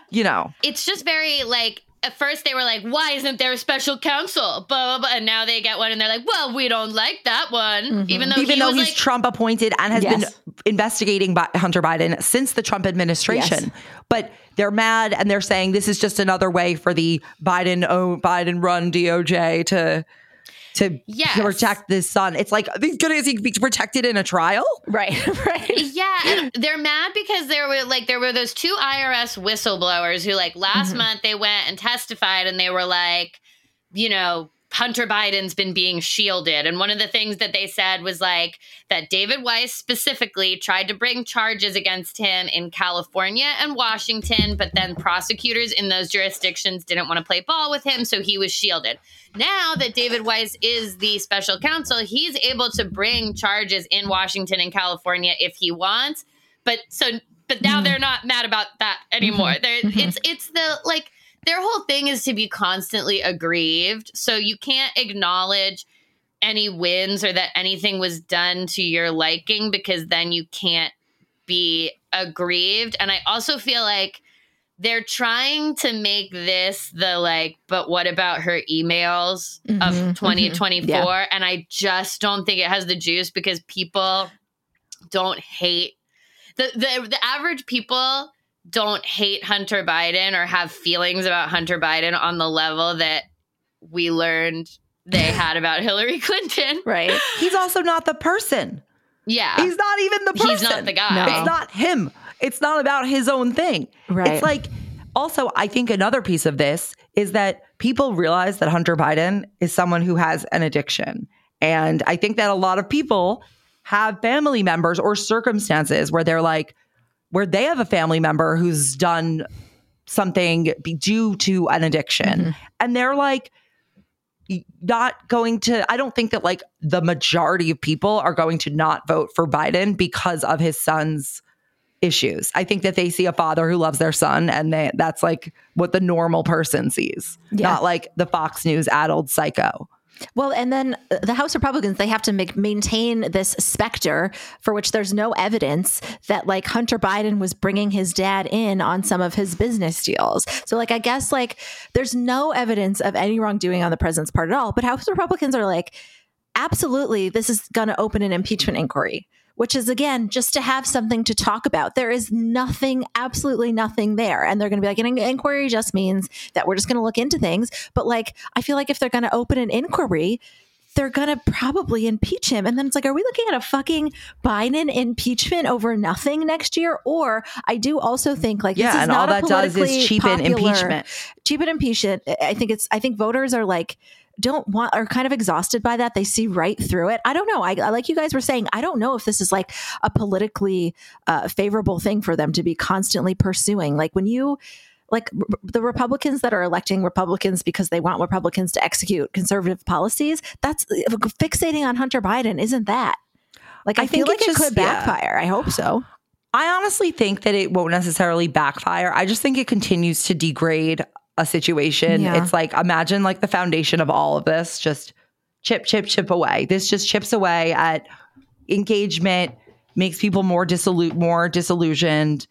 you know, It's just very like at first they were like, "Why isn't there a special counsel?" Blah blah blah. And now they get one, and they're like, "Well, we don't like that one," Mhm. even though even he though he's like, Trump appointed and has Yes. been investigating Hunter Biden since the Trump administration. But they're mad and they're saying this is just another way for the Biden own Biden run DOJ to to Yes. protect this son. It's like is good as he be protected in a trial? Right, right. Yeah, they're mad because there were like there were those two IRS whistleblowers who like last Mhm. month they went and testified and they were like, you know, Hunter Biden's been being shielded. And one of the things that they said was like that David Weiss specifically tried to bring charges against him in California and Washington, but then prosecutors in those jurisdictions didn't want to play ball with him, so he was shielded. Now that David Weiss is the special counsel, he's able to bring charges in Washington and California if he wants. But so but now they're not mad about that anymore. They're Mhm. it's it's the like their whole thing is to be constantly aggrieved. So you can't acknowledge any wins or that anything was done to your liking because then you can't be aggrieved. And I also feel like they're trying to make this the like, but what about her emails Mhm, of mhm. 2024? And I just don't think it has the juice because people don't hate the the, the average people don't hate Hunter Biden or have feelings about Hunter Biden on the level that we learned they had about Hillary Clinton. Right. He's also not the person. Yeah. He's not even the person. He's not the guy. No. It's not him. It's not about his own thing. Right. It's like also I think another piece of this is that people realize that Hunter Biden is someone who has an addiction. And I think that a lot of people have family members or circumstances where they're like where they have a family member who's done something due to an addiction Mhm. and they're like not going to I don't think that like the majority of people are going to not vote for Biden because of his son's issues. I think that they see a father who loves their son and they that's like what the normal person sees. Yeah. Not like the Fox News addled psycho. Well, and then uh, the House Republicans, they have to make, maintain this specter for which there's no evidence that like Hunter Biden was bringing his dad in on some of his business deals. So, like, I guess like there's no evidence of any wrongdoing on the president's part at all. But House Republicans are like, absolutely, this is going to open an impeachment inquiry. Which is again just to have something to talk about. There is nothing, absolutely nothing there. And they're going to be like, an inquiry just means that we're just going to look into things. But like, I feel like if they're going to open an inquiry, they're gonna probably impeach him. And then it's like, are we looking at a fucking Biden impeachment over nothing next year? Or I do also think like, Yeah, and not all a that does is cheapen impeachment. Cheapen impeachment. I think it's. I think voters are like don't want are kind of exhausted by that. They see right through it. I don't know. I, I like you guys were saying. I don't know if this is like a politically uh, favorable thing for them to be constantly pursuing. Like when you like r- the Republicans that are electing Republicans because they want Republicans to execute conservative policies. That's fixating on Hunter Biden, isn't that? Like I, I feel think like it just- could yeah. backfire. I hope so. I honestly think that it won't necessarily backfire. I just think it continues to degrade a situation. Yeah. It's like imagine like the foundation of all of this just chip chip chip away. This just chips away at engagement, makes people more dissolute more disillusioned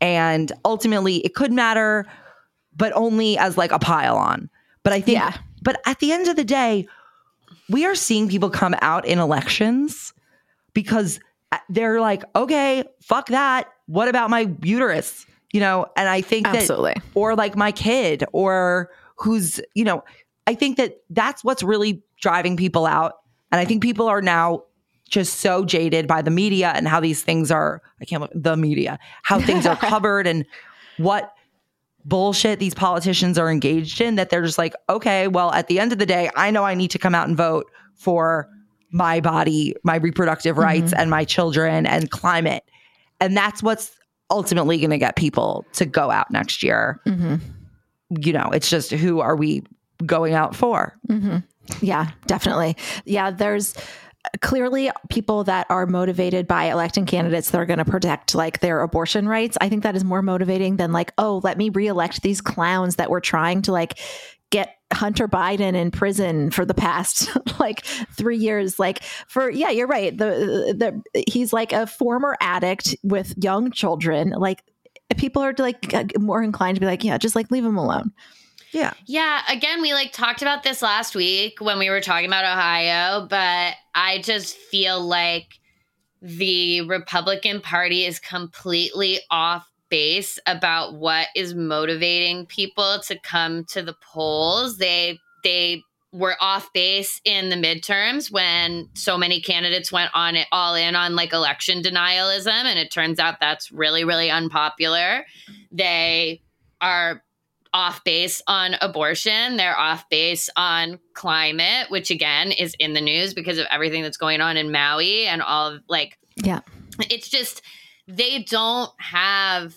and ultimately it could matter but only as like a pile on. But I think Yeah. but at the end of the day, we are seeing people come out in elections because uh, they're like, okay, fuck that. What about my uterus? You know, and I think Absolutely. that, or like my kid, or who's, you know, I think that that's what's really driving people out. And I think people are now just so jaded by the media and how these things are, I can't, the media, how things are covered and what bullshit these politicians are engaged in that they're just like, okay, well, at the end of the day, I know I need to come out and vote for my body, my reproductive rights, mm-hmm. and my children and climate. And that's what's ultimately going to get people to go out next year. Mm-hmm. You know, it's just who are we going out for? Mm-hmm. Yeah, definitely. Yeah, there's clearly people that are motivated by electing candidates that are going to protect like their abortion rights. I think that is more motivating than like, oh, let me reelect these clowns that were trying to like get Hunter Biden in prison for the past like 3 years like for yeah, you're right. The the he's like a former addict with young children. Like people are like more inclined to be like, yeah, just like leave him alone. Yeah. Yeah, again, we like talked about this last week when we were talking about Ohio, but I just feel like the Republican Party is completely off base about what is motivating people to come to the polls. They they were off base in the midterms when so many candidates went on it all in on like election denialism and it turns out that's really really unpopular. They are off base on abortion. They're off base on climate, which again is in the news because of everything that's going on in Maui and all of like Yeah. it's just they don't have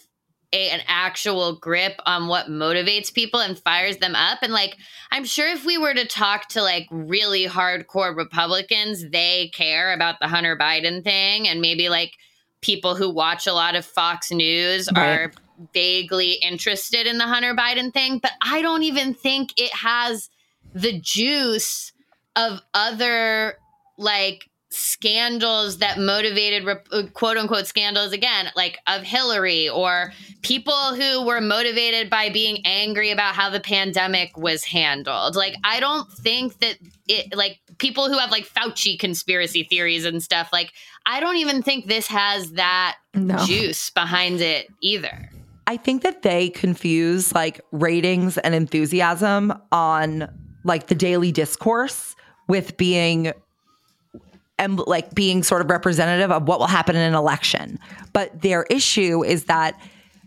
a, an actual grip on what motivates people and fires them up. And like i'm sure if we were to talk to like really hardcore republicans they care about the hunter biden thing. And maybe like people who watch a lot of fox news Right. are vaguely interested in the hunter biden thing. But i don't even think it has the juice of other like scandals that motivated uh, quote unquote scandals again like of hillary or people who were motivated by being angry about how the pandemic was handled like i don't think that it like people who have like fauci conspiracy theories and stuff like i don't even think this has that No. juice behind it either I think that they confuse like ratings and enthusiasm on like the daily discourse with being and like being sort of representative of what will happen in an election. But their issue is that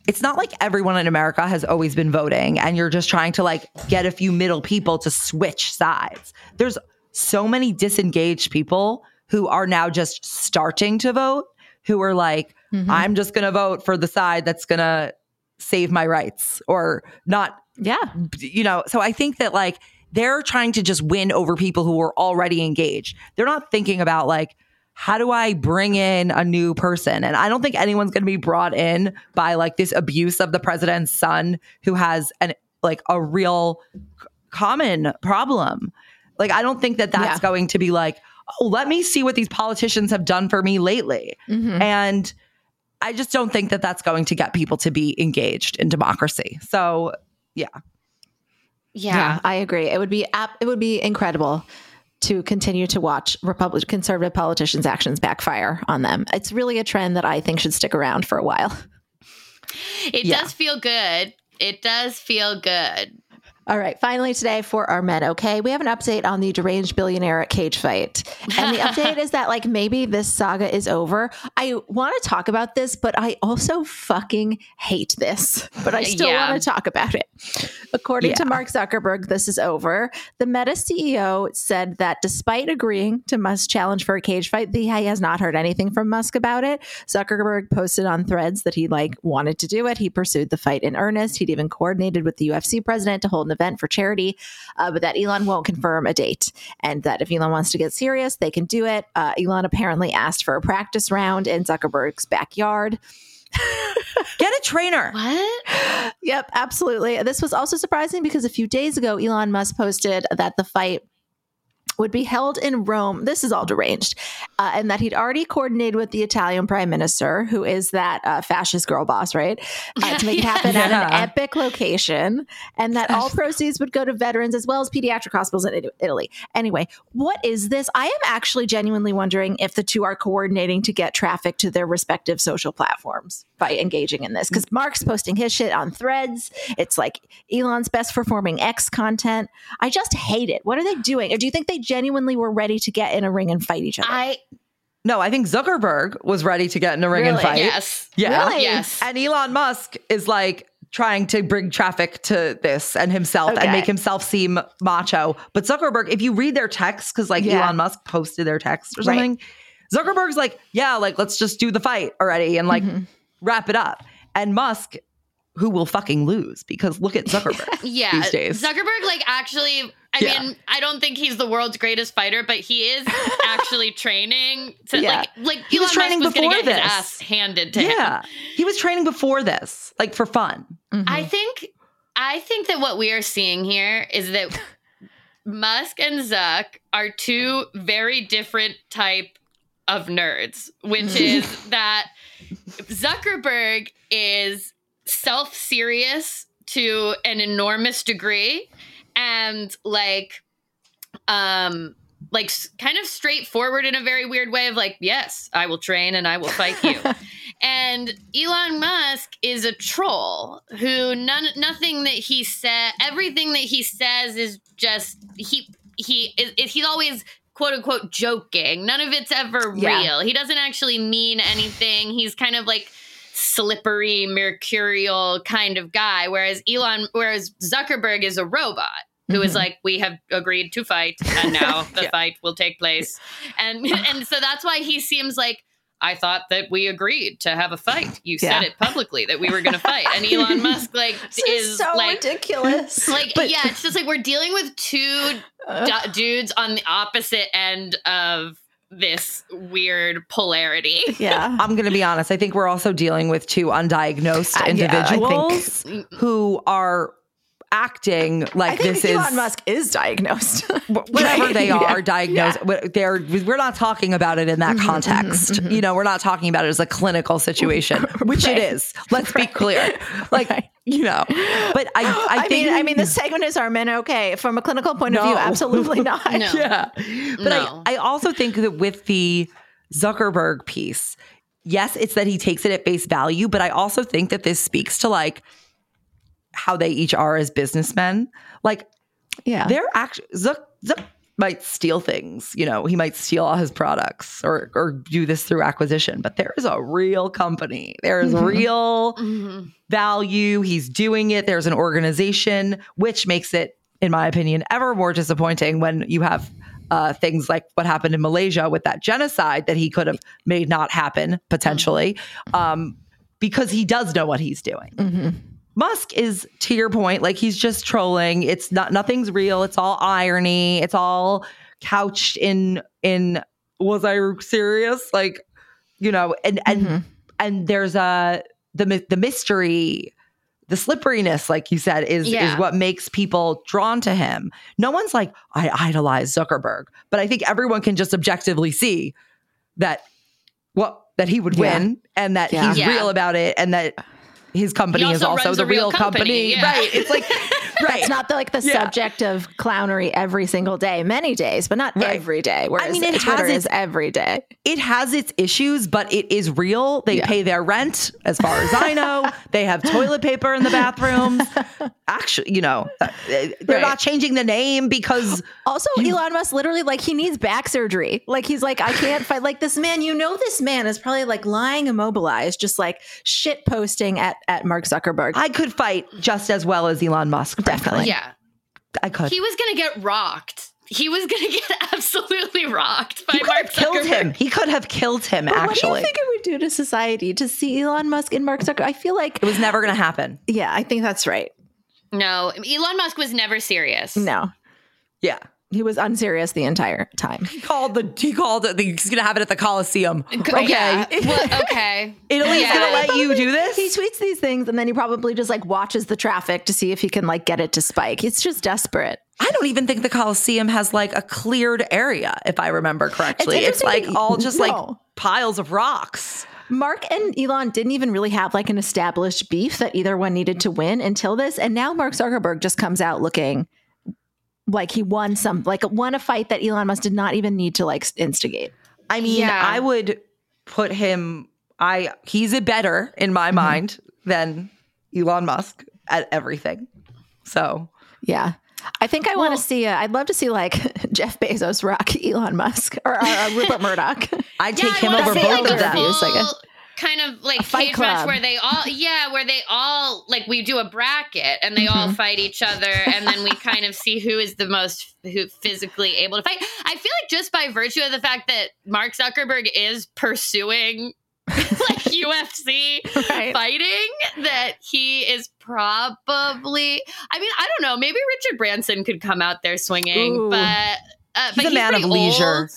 it's not like everyone in America has always been voting and you're just trying to like get a few middle people to switch sides. There's so many disengaged people who are now just starting to vote who are like mm-hmm. I'm just going to vote for the side that's going to save my rights or not Yeah. you know so i think that like they're trying to just win over people who are already engaged they're not thinking about like how do i bring in a new person and i don't think anyone's going to be brought in by like this abuse of the president's son who has an like a real common problem like i don't think that that's Yeah. going to be like oh let me see what these politicians have done for me lately Mhm. and I just don't think that that's going to get people to be engaged in democracy. So, yeah. Yeah, I agree. It would be ap- it would be incredible to continue to watch Republic conservative politicians' actions backfire on them. It's really a trend that I think should stick around for a while. it Yeah. does feel good it does feel good All right, finally today for our men, okay? We have an update on the deranged billionaire cage fight. And the update is that like maybe this saga is over. I want to talk about this, but I also fucking hate this. But I still Yeah. want to talk about it. According to Mark Zuckerberg, this is over. The Meta CEO said that despite agreeing to Musk's challenge for a cage fight, he has not heard anything from Musk about it. Zuckerberg posted on threads that he like wanted to do it. He pursued the fight in earnest. He'd even coordinated with the UFC president to hold an event for charity, uh, but that Elon won't confirm a date. And that if Elon wants to get serious, they can do it. Uh, Elon apparently asked for a practice round in Zuckerberg's backyard. Get a trainer. what Yep, absolutely. This was also surprising because a few days ago, Elon Musk posted that the fight would be held in Rome. This is all deranged. Uh, and that he'd already coordinated with the Italian prime minister, who is that uh, fascist girl boss, right? Uh, to make it happen at an epic location. And that all proceeds would go to veterans as well as pediatric hospitals in Italy. Anyway, what is this? I am actually genuinely wondering if the two are coordinating to get traffic to their respective social platforms by engaging in this. Because Mark's posting his shit on threads. It's like Elon's best performing X content. I just hate it. What are they doing? Or do you think they genuinely were ready to get in a ring and fight each other? I No, I think Zuckerberg was ready to get in a ring and fight. yes. Yeah. Really? Yes. And Elon Musk is like trying to bring traffic to this and himself Okay. and make himself seem macho. But Zuckerberg, if you read their text, because like Yeah. Elon Musk posted their text or Right. something, Zuckerberg's like, yeah, like let's just do the fight already and like Mm-hmm. wrap it up. And Musk, who will fucking lose because look at Zuckerberg Yeah. these days. Zuckerberg, like, actually, I Yeah. mean, I don't think he's the world's greatest fighter, but he is actually training to, Yeah. like, like He was Elon training Musk was going to before get his this. ass handed to him. yeah. He was training before this, like for fun. I mm-hmm. think I think that what we are seeing here is that Musk and Zuck are two very different type of nerds, which mm-hmm. is that Zuckerberg is self-serious to an enormous degree and like um like kind of straightforward in a very weird way of like yes i will train and i will fight you. And elon musk is a troll who none nothing that he said everything that he says is just he he is, is he's always quote unquote joking. None of it's ever Yeah. real. He doesn't actually mean anything. He's kind of like slippery mercurial kind of guy whereas elon whereas zuckerberg is a robot who is Mhm. like we have agreed to fight and now the Yeah. fight will take place and and so that's why he seems like I thought that we agreed to have a fight. You Yeah. said it publicly that we were going to fight, and Elon Musk like is so like ridiculous. like But- yeah, it's just like we're dealing with two du- dudes on the opposite end of this weird polarity. yeah. I'm going to be honest. I think we're also dealing with two undiagnosed Uh, yeah, individuals who are acting like I think this Elon is Elon Musk is diagnosed. whatever Right? they Yeah. are diagnosed. but They're we're not talking about it in that mm-hmm, context. Mm-hmm, mm-hmm. You know, we're not talking about it as a clinical situation, which Right. it is. Let's be clear. Like Right. you know, but I I, I, think mean, I mean, the segment is are men okay from a clinical point of view? Absolutely not. No. yeah. But No. I, I also think that with the Zuckerberg piece, yes, it's that he takes it at face value, but I also think that this speaks to like how they each are as businessmen. Like Yeah. they're actually Zuck, Zuck might steal things, you know, he might steal all his products or or do this through acquisition, but there is a real company. There is Mhm. real Mhm. value. He's doing it. There's an organization, which makes it, in my opinion, ever more disappointing when you have uh, things like what happened in Malaysia with that genocide that he could have made not happen potentially, um, because he does know what he's doing. Mhm. Musk is to your point, like he's just trolling. It's not nothing's real. It's all irony. It's all couched in in was I serious? Like, you know, and and Mhm. and there's a the the mystery, the slipperiness, like you said, is Yeah. is what makes people drawn to him. No one's like I idolize Zuckerberg, but I think everyone can just objectively see that what that he would Yeah. win and that Yeah. he's real about it and that his company He is also also the real real company. company, yeah. Right. It's like right. It's not the, like the Yeah. subject of clownery every single day, many days, but not Right. every day. Whereas mean, it has Twitter its- is every day. it has its issues, but it is real. They Yeah. pay their rent, as far as I know. they have toilet paper in the bathrooms. Actually, you know, uh, they're Right. not changing the name because Also, Elon Musk literally like he needs back surgery. Like he's like, I can't fight. Like this man, you know, this man is probably like lying immobilized, just like shit posting at at Mark Zuckerberg. I could fight just as well as Elon Musk. Frankly. Definitely. Yeah, I could. he was going to get rocked. He was going to get absolutely rocked by He could Mark have killed Zuckerberg. him. He could have killed him. But what do actually, you think it would do to society to see Elon Musk and Mark Zuckerberg? I feel like, it was never going to happen. yeah, I think that's right. No, Elon Musk was never serious. No, Yeah. He was unserious the entire time. He called the. He called it. The, he's going to have it at the Coliseum. Okay. Yeah. Well, okay. Italy's Yeah. going to let you do this. He tweets these things and then he probably just like watches the traffic to see if he can like get it to spike. It's just desperate. I don't even think the Coliseum has like a cleared area, if I remember correctly. It's, interesting like all just like piles of rocks. Mark and Elon didn't even really have like an established beef that either one needed to win until this. And now Mark Zuckerberg just comes out looking like he won some, like won a fight that Elon Musk did not even need to like instigate. I mean, Yeah. I would put him. I he's a better in my mind than Elon Musk at everything. So Yeah. I think I want to see, uh, I'd love to see like Jeff Bezos rock Elon Musk or uh, Rupert Murdoch. I'd Yeah, take I him wanna over both like, of a them. Full- full I guess. Kind of like cage match where they all yeah where they all like we do a bracket and they all fight each other and then we kind of see who is the most who physically able to fight i feel like just by virtue of the fact that mark zuckerberg is pursuing like ufc Right. fighting that he is probably i mean i don't know maybe richard branson could come out there swinging Ooh. but uh, He's but a man of leisure. old.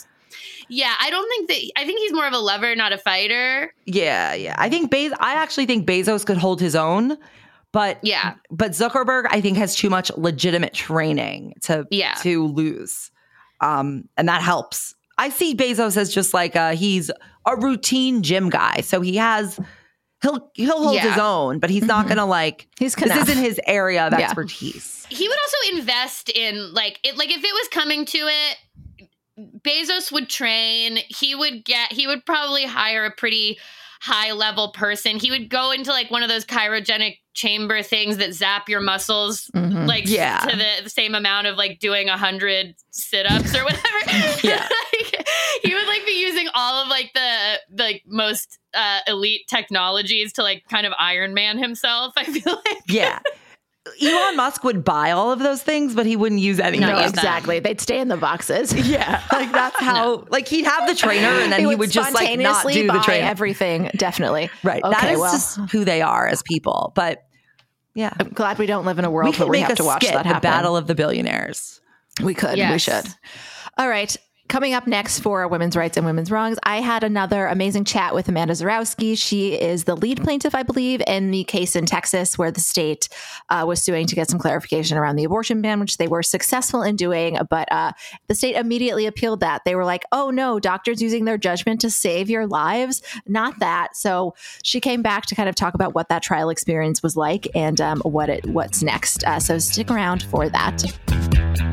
Yeah, I don't think that. I think he's more of a lover, not a fighter. Yeah, yeah. I think Bez- I actually think Bezos could hold his own, but Yeah. but Zuckerberg I think has too much legitimate training to Yeah. to lose. Um and that helps. I see Bezos as just like uh he's a routine gym guy. So he has he'll he'll hold Yeah. his own, but he's not going to like He's this isn't his area of Yeah. expertise. He would also invest in like it. Like if it was coming to it, Bezos would train. He would get. He would probably hire a pretty high level person. He would go into like one of those cryogenic chamber things that zap your muscles Mhm. like Yeah. to the, the same amount of like doing a hundred sit-ups or whatever Yeah. like, he would like be using all of like the the like, most uh elite technologies to like kind of iron man himself i feel like Yeah. Elon Musk would buy all of those things, but he wouldn't use any No, of No, them. exactly. They'd stay in the boxes. Yeah, like that's how like he'd have the trainer and then he, would just like not spontaneously do the buy everything. Definitely. Right. that Okay, is well, just who they are as people. But yeah, I'm glad we don't live in a world we where we have a to watch skit, that the battle of the billionaires. We could. We should. All right. Coming up next for women's rights and women's wrongs, I had another amazing chat with Amanda Zurawski. She is the lead plaintiff, I believe, in the case in Texas where the state uh, was suing to get some clarification around the abortion ban, which they were successful in doing. But uh, the state immediately appealed that. They were like, oh no, doctors using their judgment to save your lives. Not that. So she came back to kind of talk about what that trial experience was like and um, what it what's next. Uh, so stick around for that.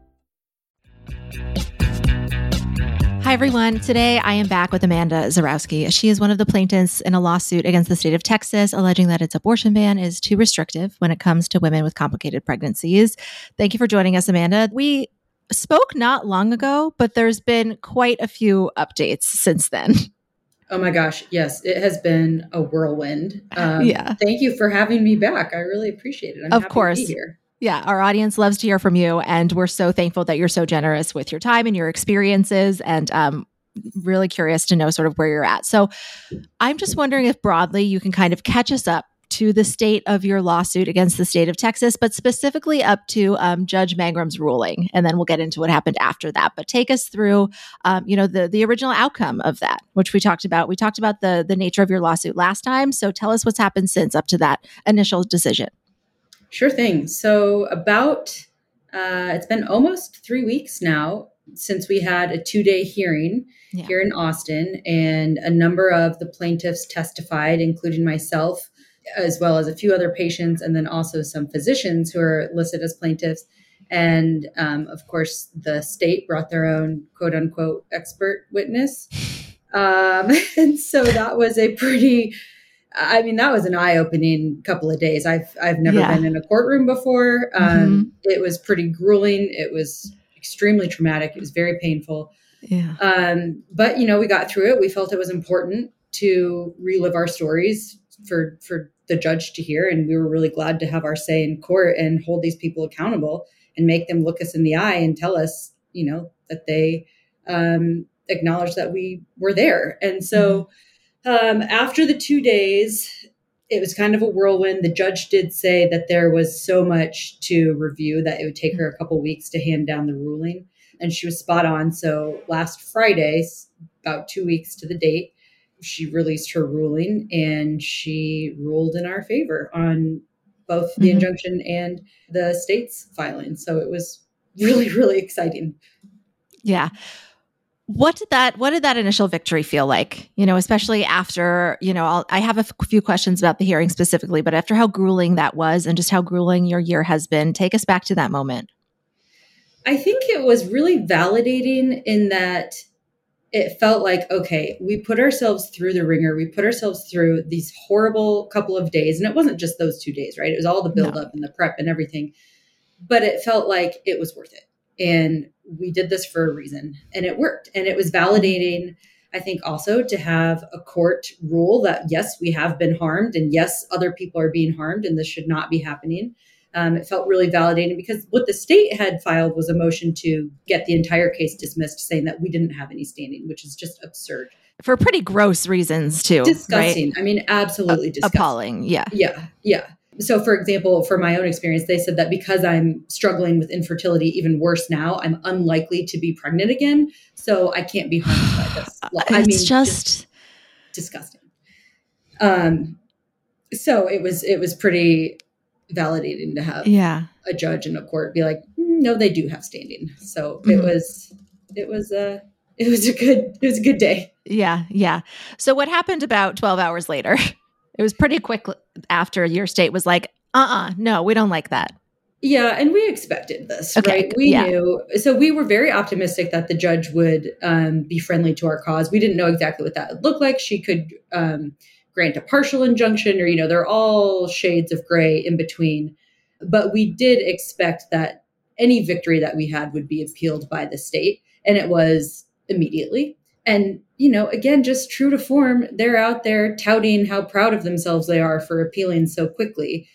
Hi, everyone. Today I am back with Amanda Zurawski. She is one of the plaintiffs in a lawsuit against the state of Texas, alleging that its abortion ban is too restrictive when it comes to women with complicated pregnancies. Thank you for joining us, Amanda. We spoke not long ago, but there's been quite a few updates since then. Oh my gosh, yes, it has been a whirlwind. Um, Yeah. Thank you for having me back. I really appreciate it. I'm Of happy course. to be here. Yeah, our audience loves to hear from you, and we're so thankful that you're so generous with your time and your experiences, and um, really curious to know sort of where you're at. So, I'm just wondering if broadly you can kind of catch us up to the state of your lawsuit against the state of Texas, but specifically up to um, Judge Mangrum's ruling, and then we'll get into what happened after that. But take us through, um, you know, the the original outcome of that, which we talked about. We talked about the the nature of your lawsuit last time. So, tell us what's happened since up to that initial decision. Sure thing. So, about uh, it's been almost three weeks now since we had a two day hearing Yeah. here in Austin, and a number of the plaintiffs testified, including myself, as well as a few other patients, and then also some physicians who are listed as plaintiffs. And um, of course, the state brought their own quote unquote expert witness. Um, and so that was a pretty I mean, that was an eye-opening couple of days. I've I've never Yeah. been in a courtroom before. Um, It was pretty grueling. It was extremely traumatic. It was very painful. Yeah. Um, but you know, we got through it. We felt it was important to relive our stories for for the judge to hear. And we were really glad to have our say in court and hold these people accountable and make them look us in the eye and tell us, you know, that they um, acknowledge that we were there. And so um, after the two days, it was kind of a whirlwind. The judge did say that there was so much to review that it would take her a couple weeks to hand down the ruling. And she was spot on. So last Friday, about two weeks to the date, she released her ruling and she ruled in our favor on both the Mhm. injunction and the state's filing. So it was really, really exciting. Yeah. What did that what did that initial victory feel like? You know, especially after, you know, I'll, I have a f- few questions about the hearing specifically, but after how grueling that was and just how grueling your year has been, take us back to that moment. I think it was really validating in that it felt like, okay, we put ourselves through the ringer. We put ourselves through these horrible couple of days. And it wasn't just those two days, right? It was all the buildup and the prep and everything. But it felt like it was worth it. And we did this for a reason and it worked. And it was validating, I think, also to have a court rule that, yes, we have been harmed and yes, other people are being harmed and this should not be happening. Um, it felt really validating because what the state had filed was a motion to get the entire case dismissed, saying that we didn't have any standing, which is just absurd. For pretty gross reasons too. Disgusting. Right? I mean, absolutely disgusting. Appalling. Yeah. Yeah. Yeah. So, for example, for my own experience, they said that because I'm struggling with infertility even worse now, I'm unlikely to be pregnant again. So I can't be harmed by this. I it's mean, just disgusting. Um, so it was it was pretty validating to have Yeah. a judge in a court be like, "Mm, no, they do have standing. So Mhm. it was it was a it was a good it was a good day. Yeah, yeah. So what happened about 12 hours later? It was pretty quick after your state was like, "Uh-uh, no, we don't like that." Yeah, and we expected this, Okay, right? We yeah. knew. So we were very optimistic that the judge would um, be friendly to our cause. We didn't know exactly what that would look like. She could um, grant a partial injunction, or, you know, they're all shades of gray in between. But we did expect that any victory that we had would be appealed by the state, and it was immediately. And, you know, again, just true to form, they're out there touting how proud of themselves they are for appealing so quickly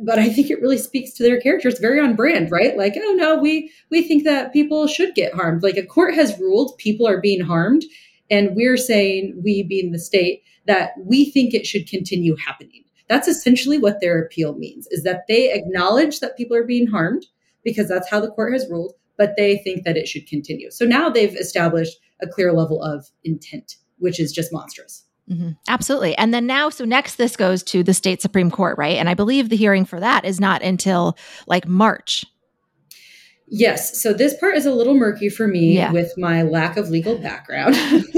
but I think it really speaks to their character. It's very on brand, right? Like, oh no, we we think that people should get harmed. Like a court has ruled people are being harmed, and we're saying we being the state that we think it should continue happening. That's essentially what their appeal means: is that they acknowledge that people are being harmed because that's how the court has ruled, but they think that it should continue. So now they've established a clear level of intent, which is just monstrous. Mhm. Absolutely. And then now, so next this goes to the state Supreme Court, right? And I believe the hearing for that is not until like March. Yes. So this part is a little murky for me Yeah. with my lack of legal background.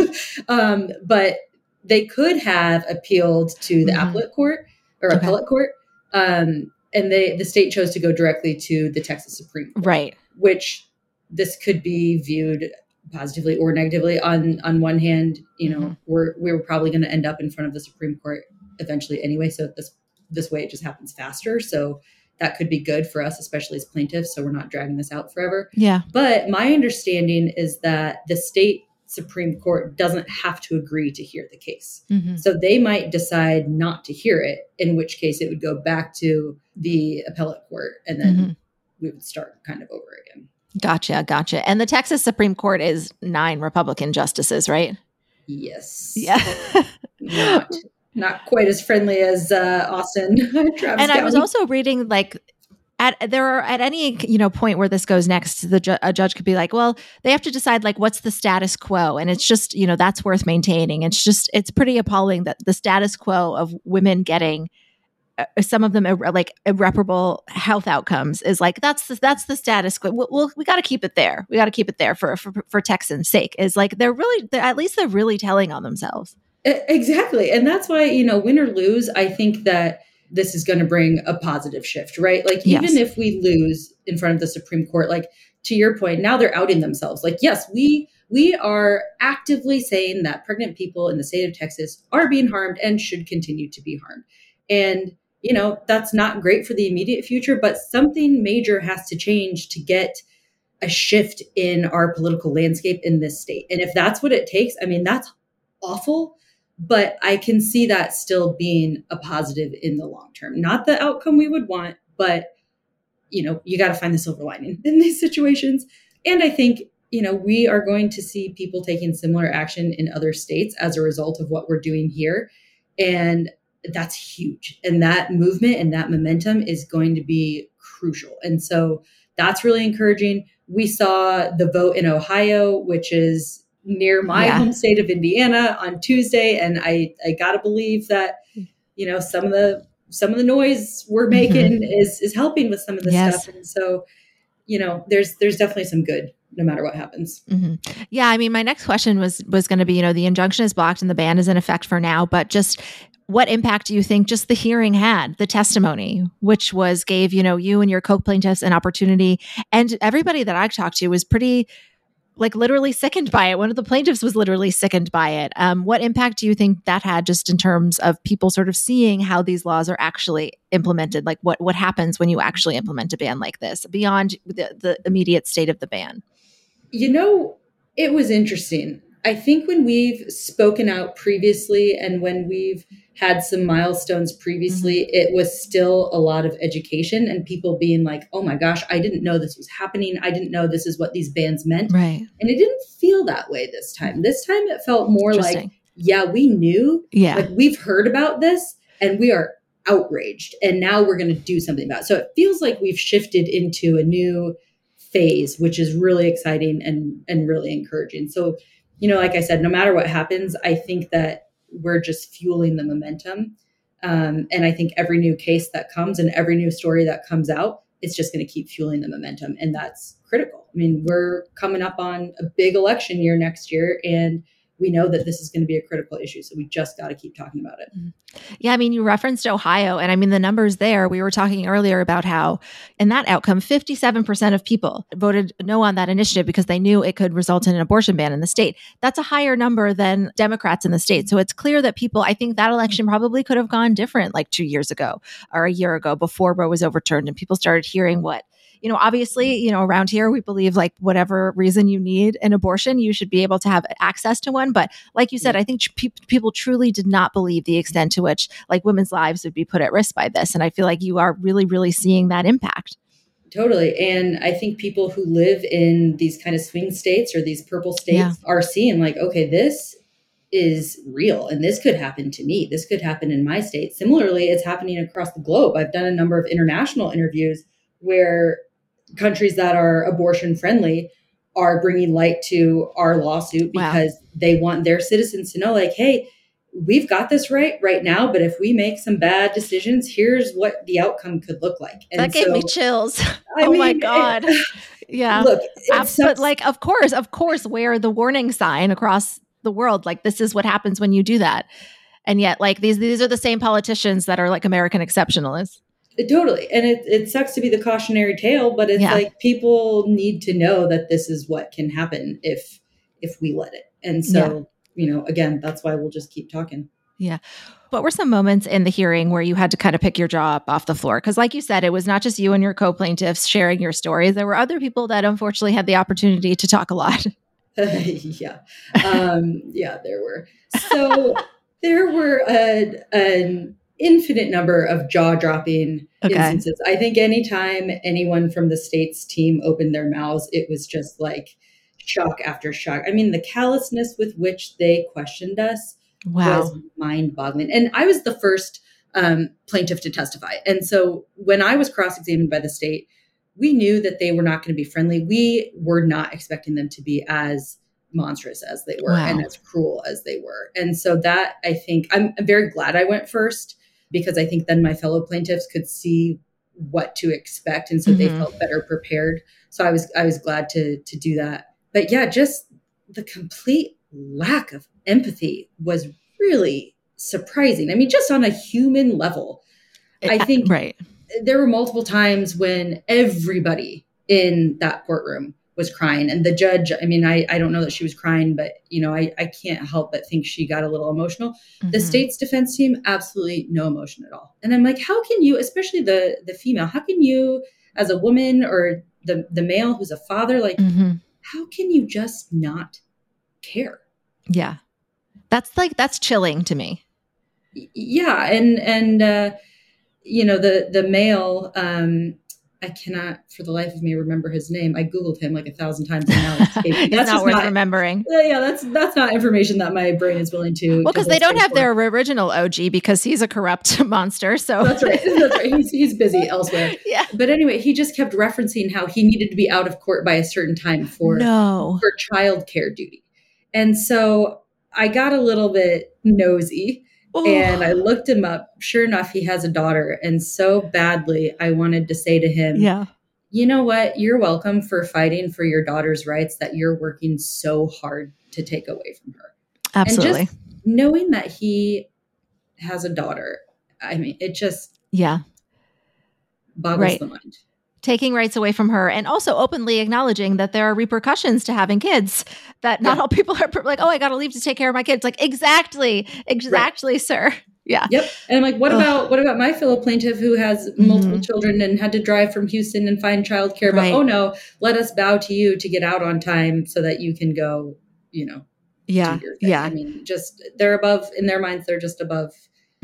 um, but they could have appealed to the Mhm. appellate court or Okay. appellate court. Um, and they the state chose to go directly to the Texas Supreme Court, Right. which this could be viewed positively or negatively. On on one hand, you know, Mhm. we're we are probably going to end up in front of the Supreme Court eventually anyway. So this this way it just happens faster. So that could be good for us, especially as plaintiffs. So we're not dragging this out forever. Yeah. But my understanding is that the state Supreme Court doesn't have to agree to hear the case. Mhm. So they might decide not to hear it, in which case it would go back to the appellate court and then Mhm. we would start kind of over again. Gotcha. Gotcha. And the Texas Supreme Court is nine Republican justices, right? Yes. Yeah. Not, not quite as friendly as uh, Austin. Travis and I was also reading like at there are at any you know point where this goes next the ju- a judge could be like well they have to decide like what's the status quo and it's just you know that's worth maintaining it's just it's pretty appalling that the status quo of women getting Uh, some of them irre- like irreparable health outcomes is like that's the, that's the status quo well, well we got to keep it there we got to keep it there for, for for Texans sake is like they're really they're, at least they're really telling on themselves Exactly. And that's why, you know, win or lose, I think that this is going to bring a positive shift, right? Like, even Yes. if we lose in front of the Supreme Court, like to your point, now they're outing themselves. Like, yes, we we are actively saying that pregnant people in the state of Texas are being harmed and should continue to be harmed. And you know, that's not great for the immediate future, but something major has to change to get a shift in our political landscape in this state. And if that's what it takes, I mean, that's awful but I can see that still being a positive in the long term. Not the outcome we would want, but you know, you got to find the silver lining in these situations. And I think, you know, we are going to see people taking similar action in other states as a result of what we're doing here. And that's huge. And that movement and that momentum is going to be crucial. And so that's really encouraging. We saw the vote in Ohio, which is near my yeah. home state of Indiana on Tuesday. And I, I gotta believe that, you know, some of the some of the noise we're making mm-hmm. is is helping with some of the yes. stuff. And so, you know, there's there's definitely some good no matter what happens. Mm-hmm. Yeah, I mean, my next question was was going to be, you know, the injunction is blocked and the ban is in effect for now, but just what impact do you think just the hearing had the testimony which was gave you know you and your co-plaintiffs an opportunity? And everybody that i talked to was pretty like literally sickened by it. One of the plaintiffs was literally sickened by it. Um, what impact do you think that had just in terms of people sort of seeing how these laws are actually implemented? Like what what happens when you actually implement a ban like this beyond the, the immediate state of the ban? You know it was interesting. I think when we've spoken out previously and when we've had some milestones previously, mm-hmm. it was still a lot of education and people being like, oh my gosh, I didn't know this was happening. I didn't know this is what these bans meant. Right. And it didn't feel that way this time. This time it felt more like, yeah, we knew. Yeah. Like we've heard about this and we are outraged. And now we're going to do something about it. So it feels like we've shifted into a new phase, which is really exciting and, and really encouraging. So, you know, like I said, no matter what happens, I think that we're just fueling the momentum. Um, and I think every new case that comes and every new story that comes out, it's just going to keep fueling the momentum. And that's critical. I mean, we're coming up on a big election year next year. And we know that this is going to be a critical issue. So we just got to keep talking about it. Mm-hmm. Yeah. I mean, you referenced Ohio, and I mean, the numbers there, we were talking earlier about how in that outcome, 57% of people voted no on that initiative because they knew it could result in an abortion ban in the state. That's a higher number than Democrats in the state. So it's clear that people, I think that election probably could have gone different like two years ago or a year ago before Roe was overturned and people started hearing what you know, obviously, you know, around here we believe like whatever reason you need an abortion, you should be able to have access to one. But like you said, mm. I think pe- people truly did not believe the extent to which like women's lives would be put at risk by this. And I feel like you are really, really seeing that impact. Totally. And I think people who live in these kind of swing states or these purple states yeah. are seeing like, okay, this is real and this could happen to me. This could happen in my state. Similarly, it's happening across the globe. I've done a number of international interviews where countries that are abortion friendly are bringing light to our lawsuit because wow. they want their citizens to know like hey we've got this right right now but if we make some bad decisions here's what the outcome could look like. And that gave so, me chills. I oh mean, my god. It, yeah. Look but like of course of course wear the warning sign across the world like this is what happens when you do that. And yet like these these are the same politicians that are like american exceptionalists Totally. And it, it sucks to be the cautionary tale, but it's yeah. like people need to know that this is what can happen if if we let it. And so, yeah. you know, again, that's why we'll just keep talking. Yeah. What were some moments in the hearing where you had to kind of pick your jaw up off the floor? Because, like you said, it was not just you and your co plaintiffs sharing your stories. There were other people that unfortunately had the opportunity to talk a lot. yeah. Um, yeah, there were. So there were a, an infinite number of jaw dropping okay. instances. I think anytime anyone from the state's team opened their mouths, it was just like shock after shock. I mean, the callousness with which they questioned us wow. was mind boggling. And I was the first um, plaintiff to testify. And so when I was cross examined by the state, we knew that they were not going to be friendly. We were not expecting them to be as monstrous as they were wow. and as cruel as they were. And so that I think I'm, I'm very glad I went first because I think then my fellow plaintiffs could see what to expect and so mm-hmm. they felt better prepared. So I was I was glad to to do that. But yeah, just the complete lack of empathy was really surprising. I mean, just on a human level. I think right. there were multiple times when everybody in that courtroom was crying and the judge i mean i, I don't know that she was crying but you know I, I can't help but think she got a little emotional mm-hmm. the state's defense team absolutely no emotion at all and i'm like how can you especially the the female how can you as a woman or the the male who's a father like mm-hmm. how can you just not care yeah That's like that's chilling to me. Yeah, and and uh, you know the the male. Um, I cannot, for the life of me, remember his name. I googled him like a thousand times, and now it's, it's that's not worth not, remembering. Uh, yeah, that's that's not information that my brain is willing to. Well, because they don't have their original OG because he's a corrupt monster. So that's right. That's right. He's he's busy elsewhere. Yeah. But anyway, he just kept referencing how he needed to be out of court by a certain time for no for childcare duty, and so I got a little bit nosy. Oh. And I looked him up. Sure enough, he has a daughter. And so badly, I wanted to say to him, Yeah. you know what? You're welcome for fighting for your daughter's rights that you're working so hard to take away from her. Absolutely. And just knowing that he has a daughter, I mean, it just yeah boggles Right. the mind. Taking rights away from her and also openly acknowledging that there are repercussions to having kids that not Yeah. all people are like oh i gotta leave to take care of my kids like exactly exactly sir yeah Yep. And I'm like, what Ugh. about what about my fellow plaintiff who has multiple children and had to drive from Houston and find childcare? Mm-hmm. Right. But oh no, let us bow to you to get out on time so that you can go, you know, yeah do your thing. yeah I mean, just they're above in their minds, they're just above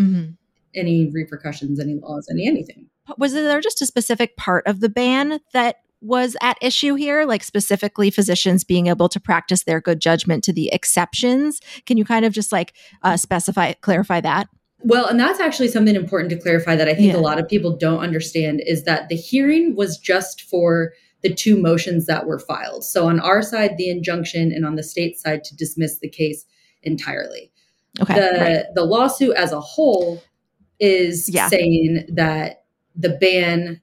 Mhm. any repercussions, any laws, any anything. Was there just a specific part of the ban that was at issue here like specifically physicians being able to practice their good judgment to the exceptions can you kind of just like uh, specify clarify that Well, and that's actually something important to clarify that I think Yeah. a lot of people don't understand is that the hearing was just for the two motions that were filed. So on our side, the injunction, and on the state side, to dismiss the case entirely. okay the right. the lawsuit as a whole is Yeah. saying that the ban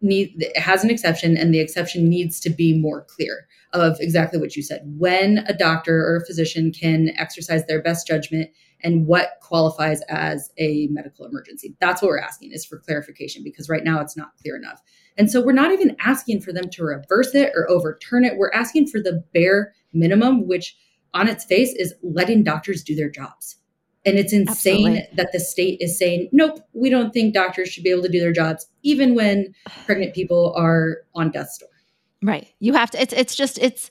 need has an exception and the exception needs to be more clear of exactly what you said. When a doctor or a physician can exercise their best judgment and what qualifies as a medical emergency. That's what we're asking is for clarification because right now it's not clear enough. And so we're not even asking for them to reverse it or overturn it. We're asking for the bare minimum which on its face is letting doctors do their jobs and it's insane Absolutely. that the state is saying, nope, we don't think doctors should be able to do their jobs, even when pregnant people are on death's door. Right. You have to it's it's just it's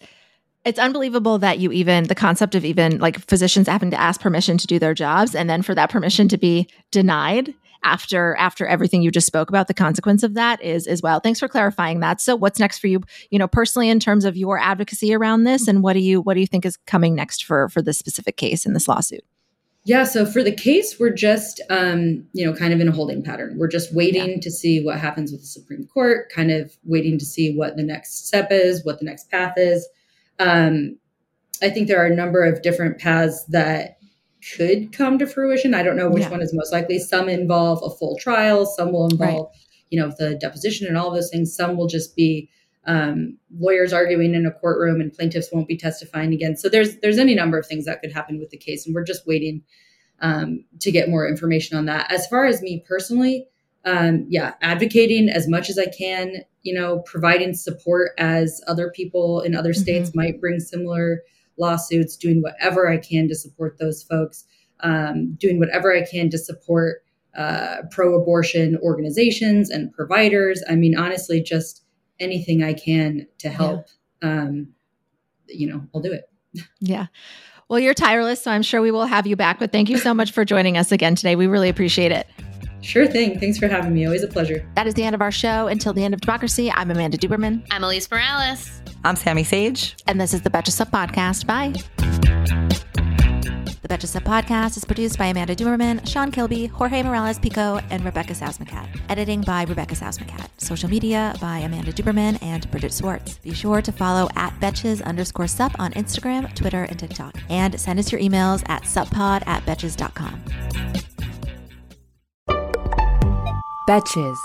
it's unbelievable that you even the concept of even like physicians having to ask permission to do their jobs and then for that permission to be denied after after everything you just spoke about the consequence of that is as well thanks for clarifying that so what's next for you you know personally in terms of your advocacy around this and what do you what do you think is coming next for for this specific case in this lawsuit Yeah, so for the case, we're just, um, you know, kind of in a holding pattern. We're just waiting to see what happens with the Supreme Court, kind of waiting to see what the next step is, what the next path is. Um, I think there are a number of different paths that could come to fruition. I don't know which Yeah. one is most likely. Some involve a full trial, some will involve, you know, the deposition and all those things. Some will just be um, lawyers arguing in a courtroom and plaintiffs won't be testifying again. So there's there's any number of things that could happen with the case, and we're just waiting um, to get more information on that. As far as me personally, um, yeah, advocating as much as I can, you know, providing support as other people in other states might bring similar lawsuits, doing whatever I can to support those folks, um, doing whatever I can to support uh, pro abortion organizations and providers. I mean, honestly, just anything I can to help, um, you know, I'll do it. yeah well you're tireless so i'm sure we will have you back but thank you so much for joining us again today we really appreciate it Sure thing. Thanks for having me. Always a pleasure. that is the end of our show until the end of democracy i'm amanda duberman I'm Elise Morales. I'm Sami Sage. and this is the Betches Sup podcast bye The Betches Sup podcast is produced by Amanda Duberman, Sean Kilby, Jorge Morales Pico, and Rebecca Sausmacat. Editing by Rebecca Sausmacat. Social media by Amanda Duberman and Bridget Swartz. Be sure to follow at Betches underscore sup on Instagram, Twitter, and TikTok. And send us your emails at suppod at betches.com. Betches.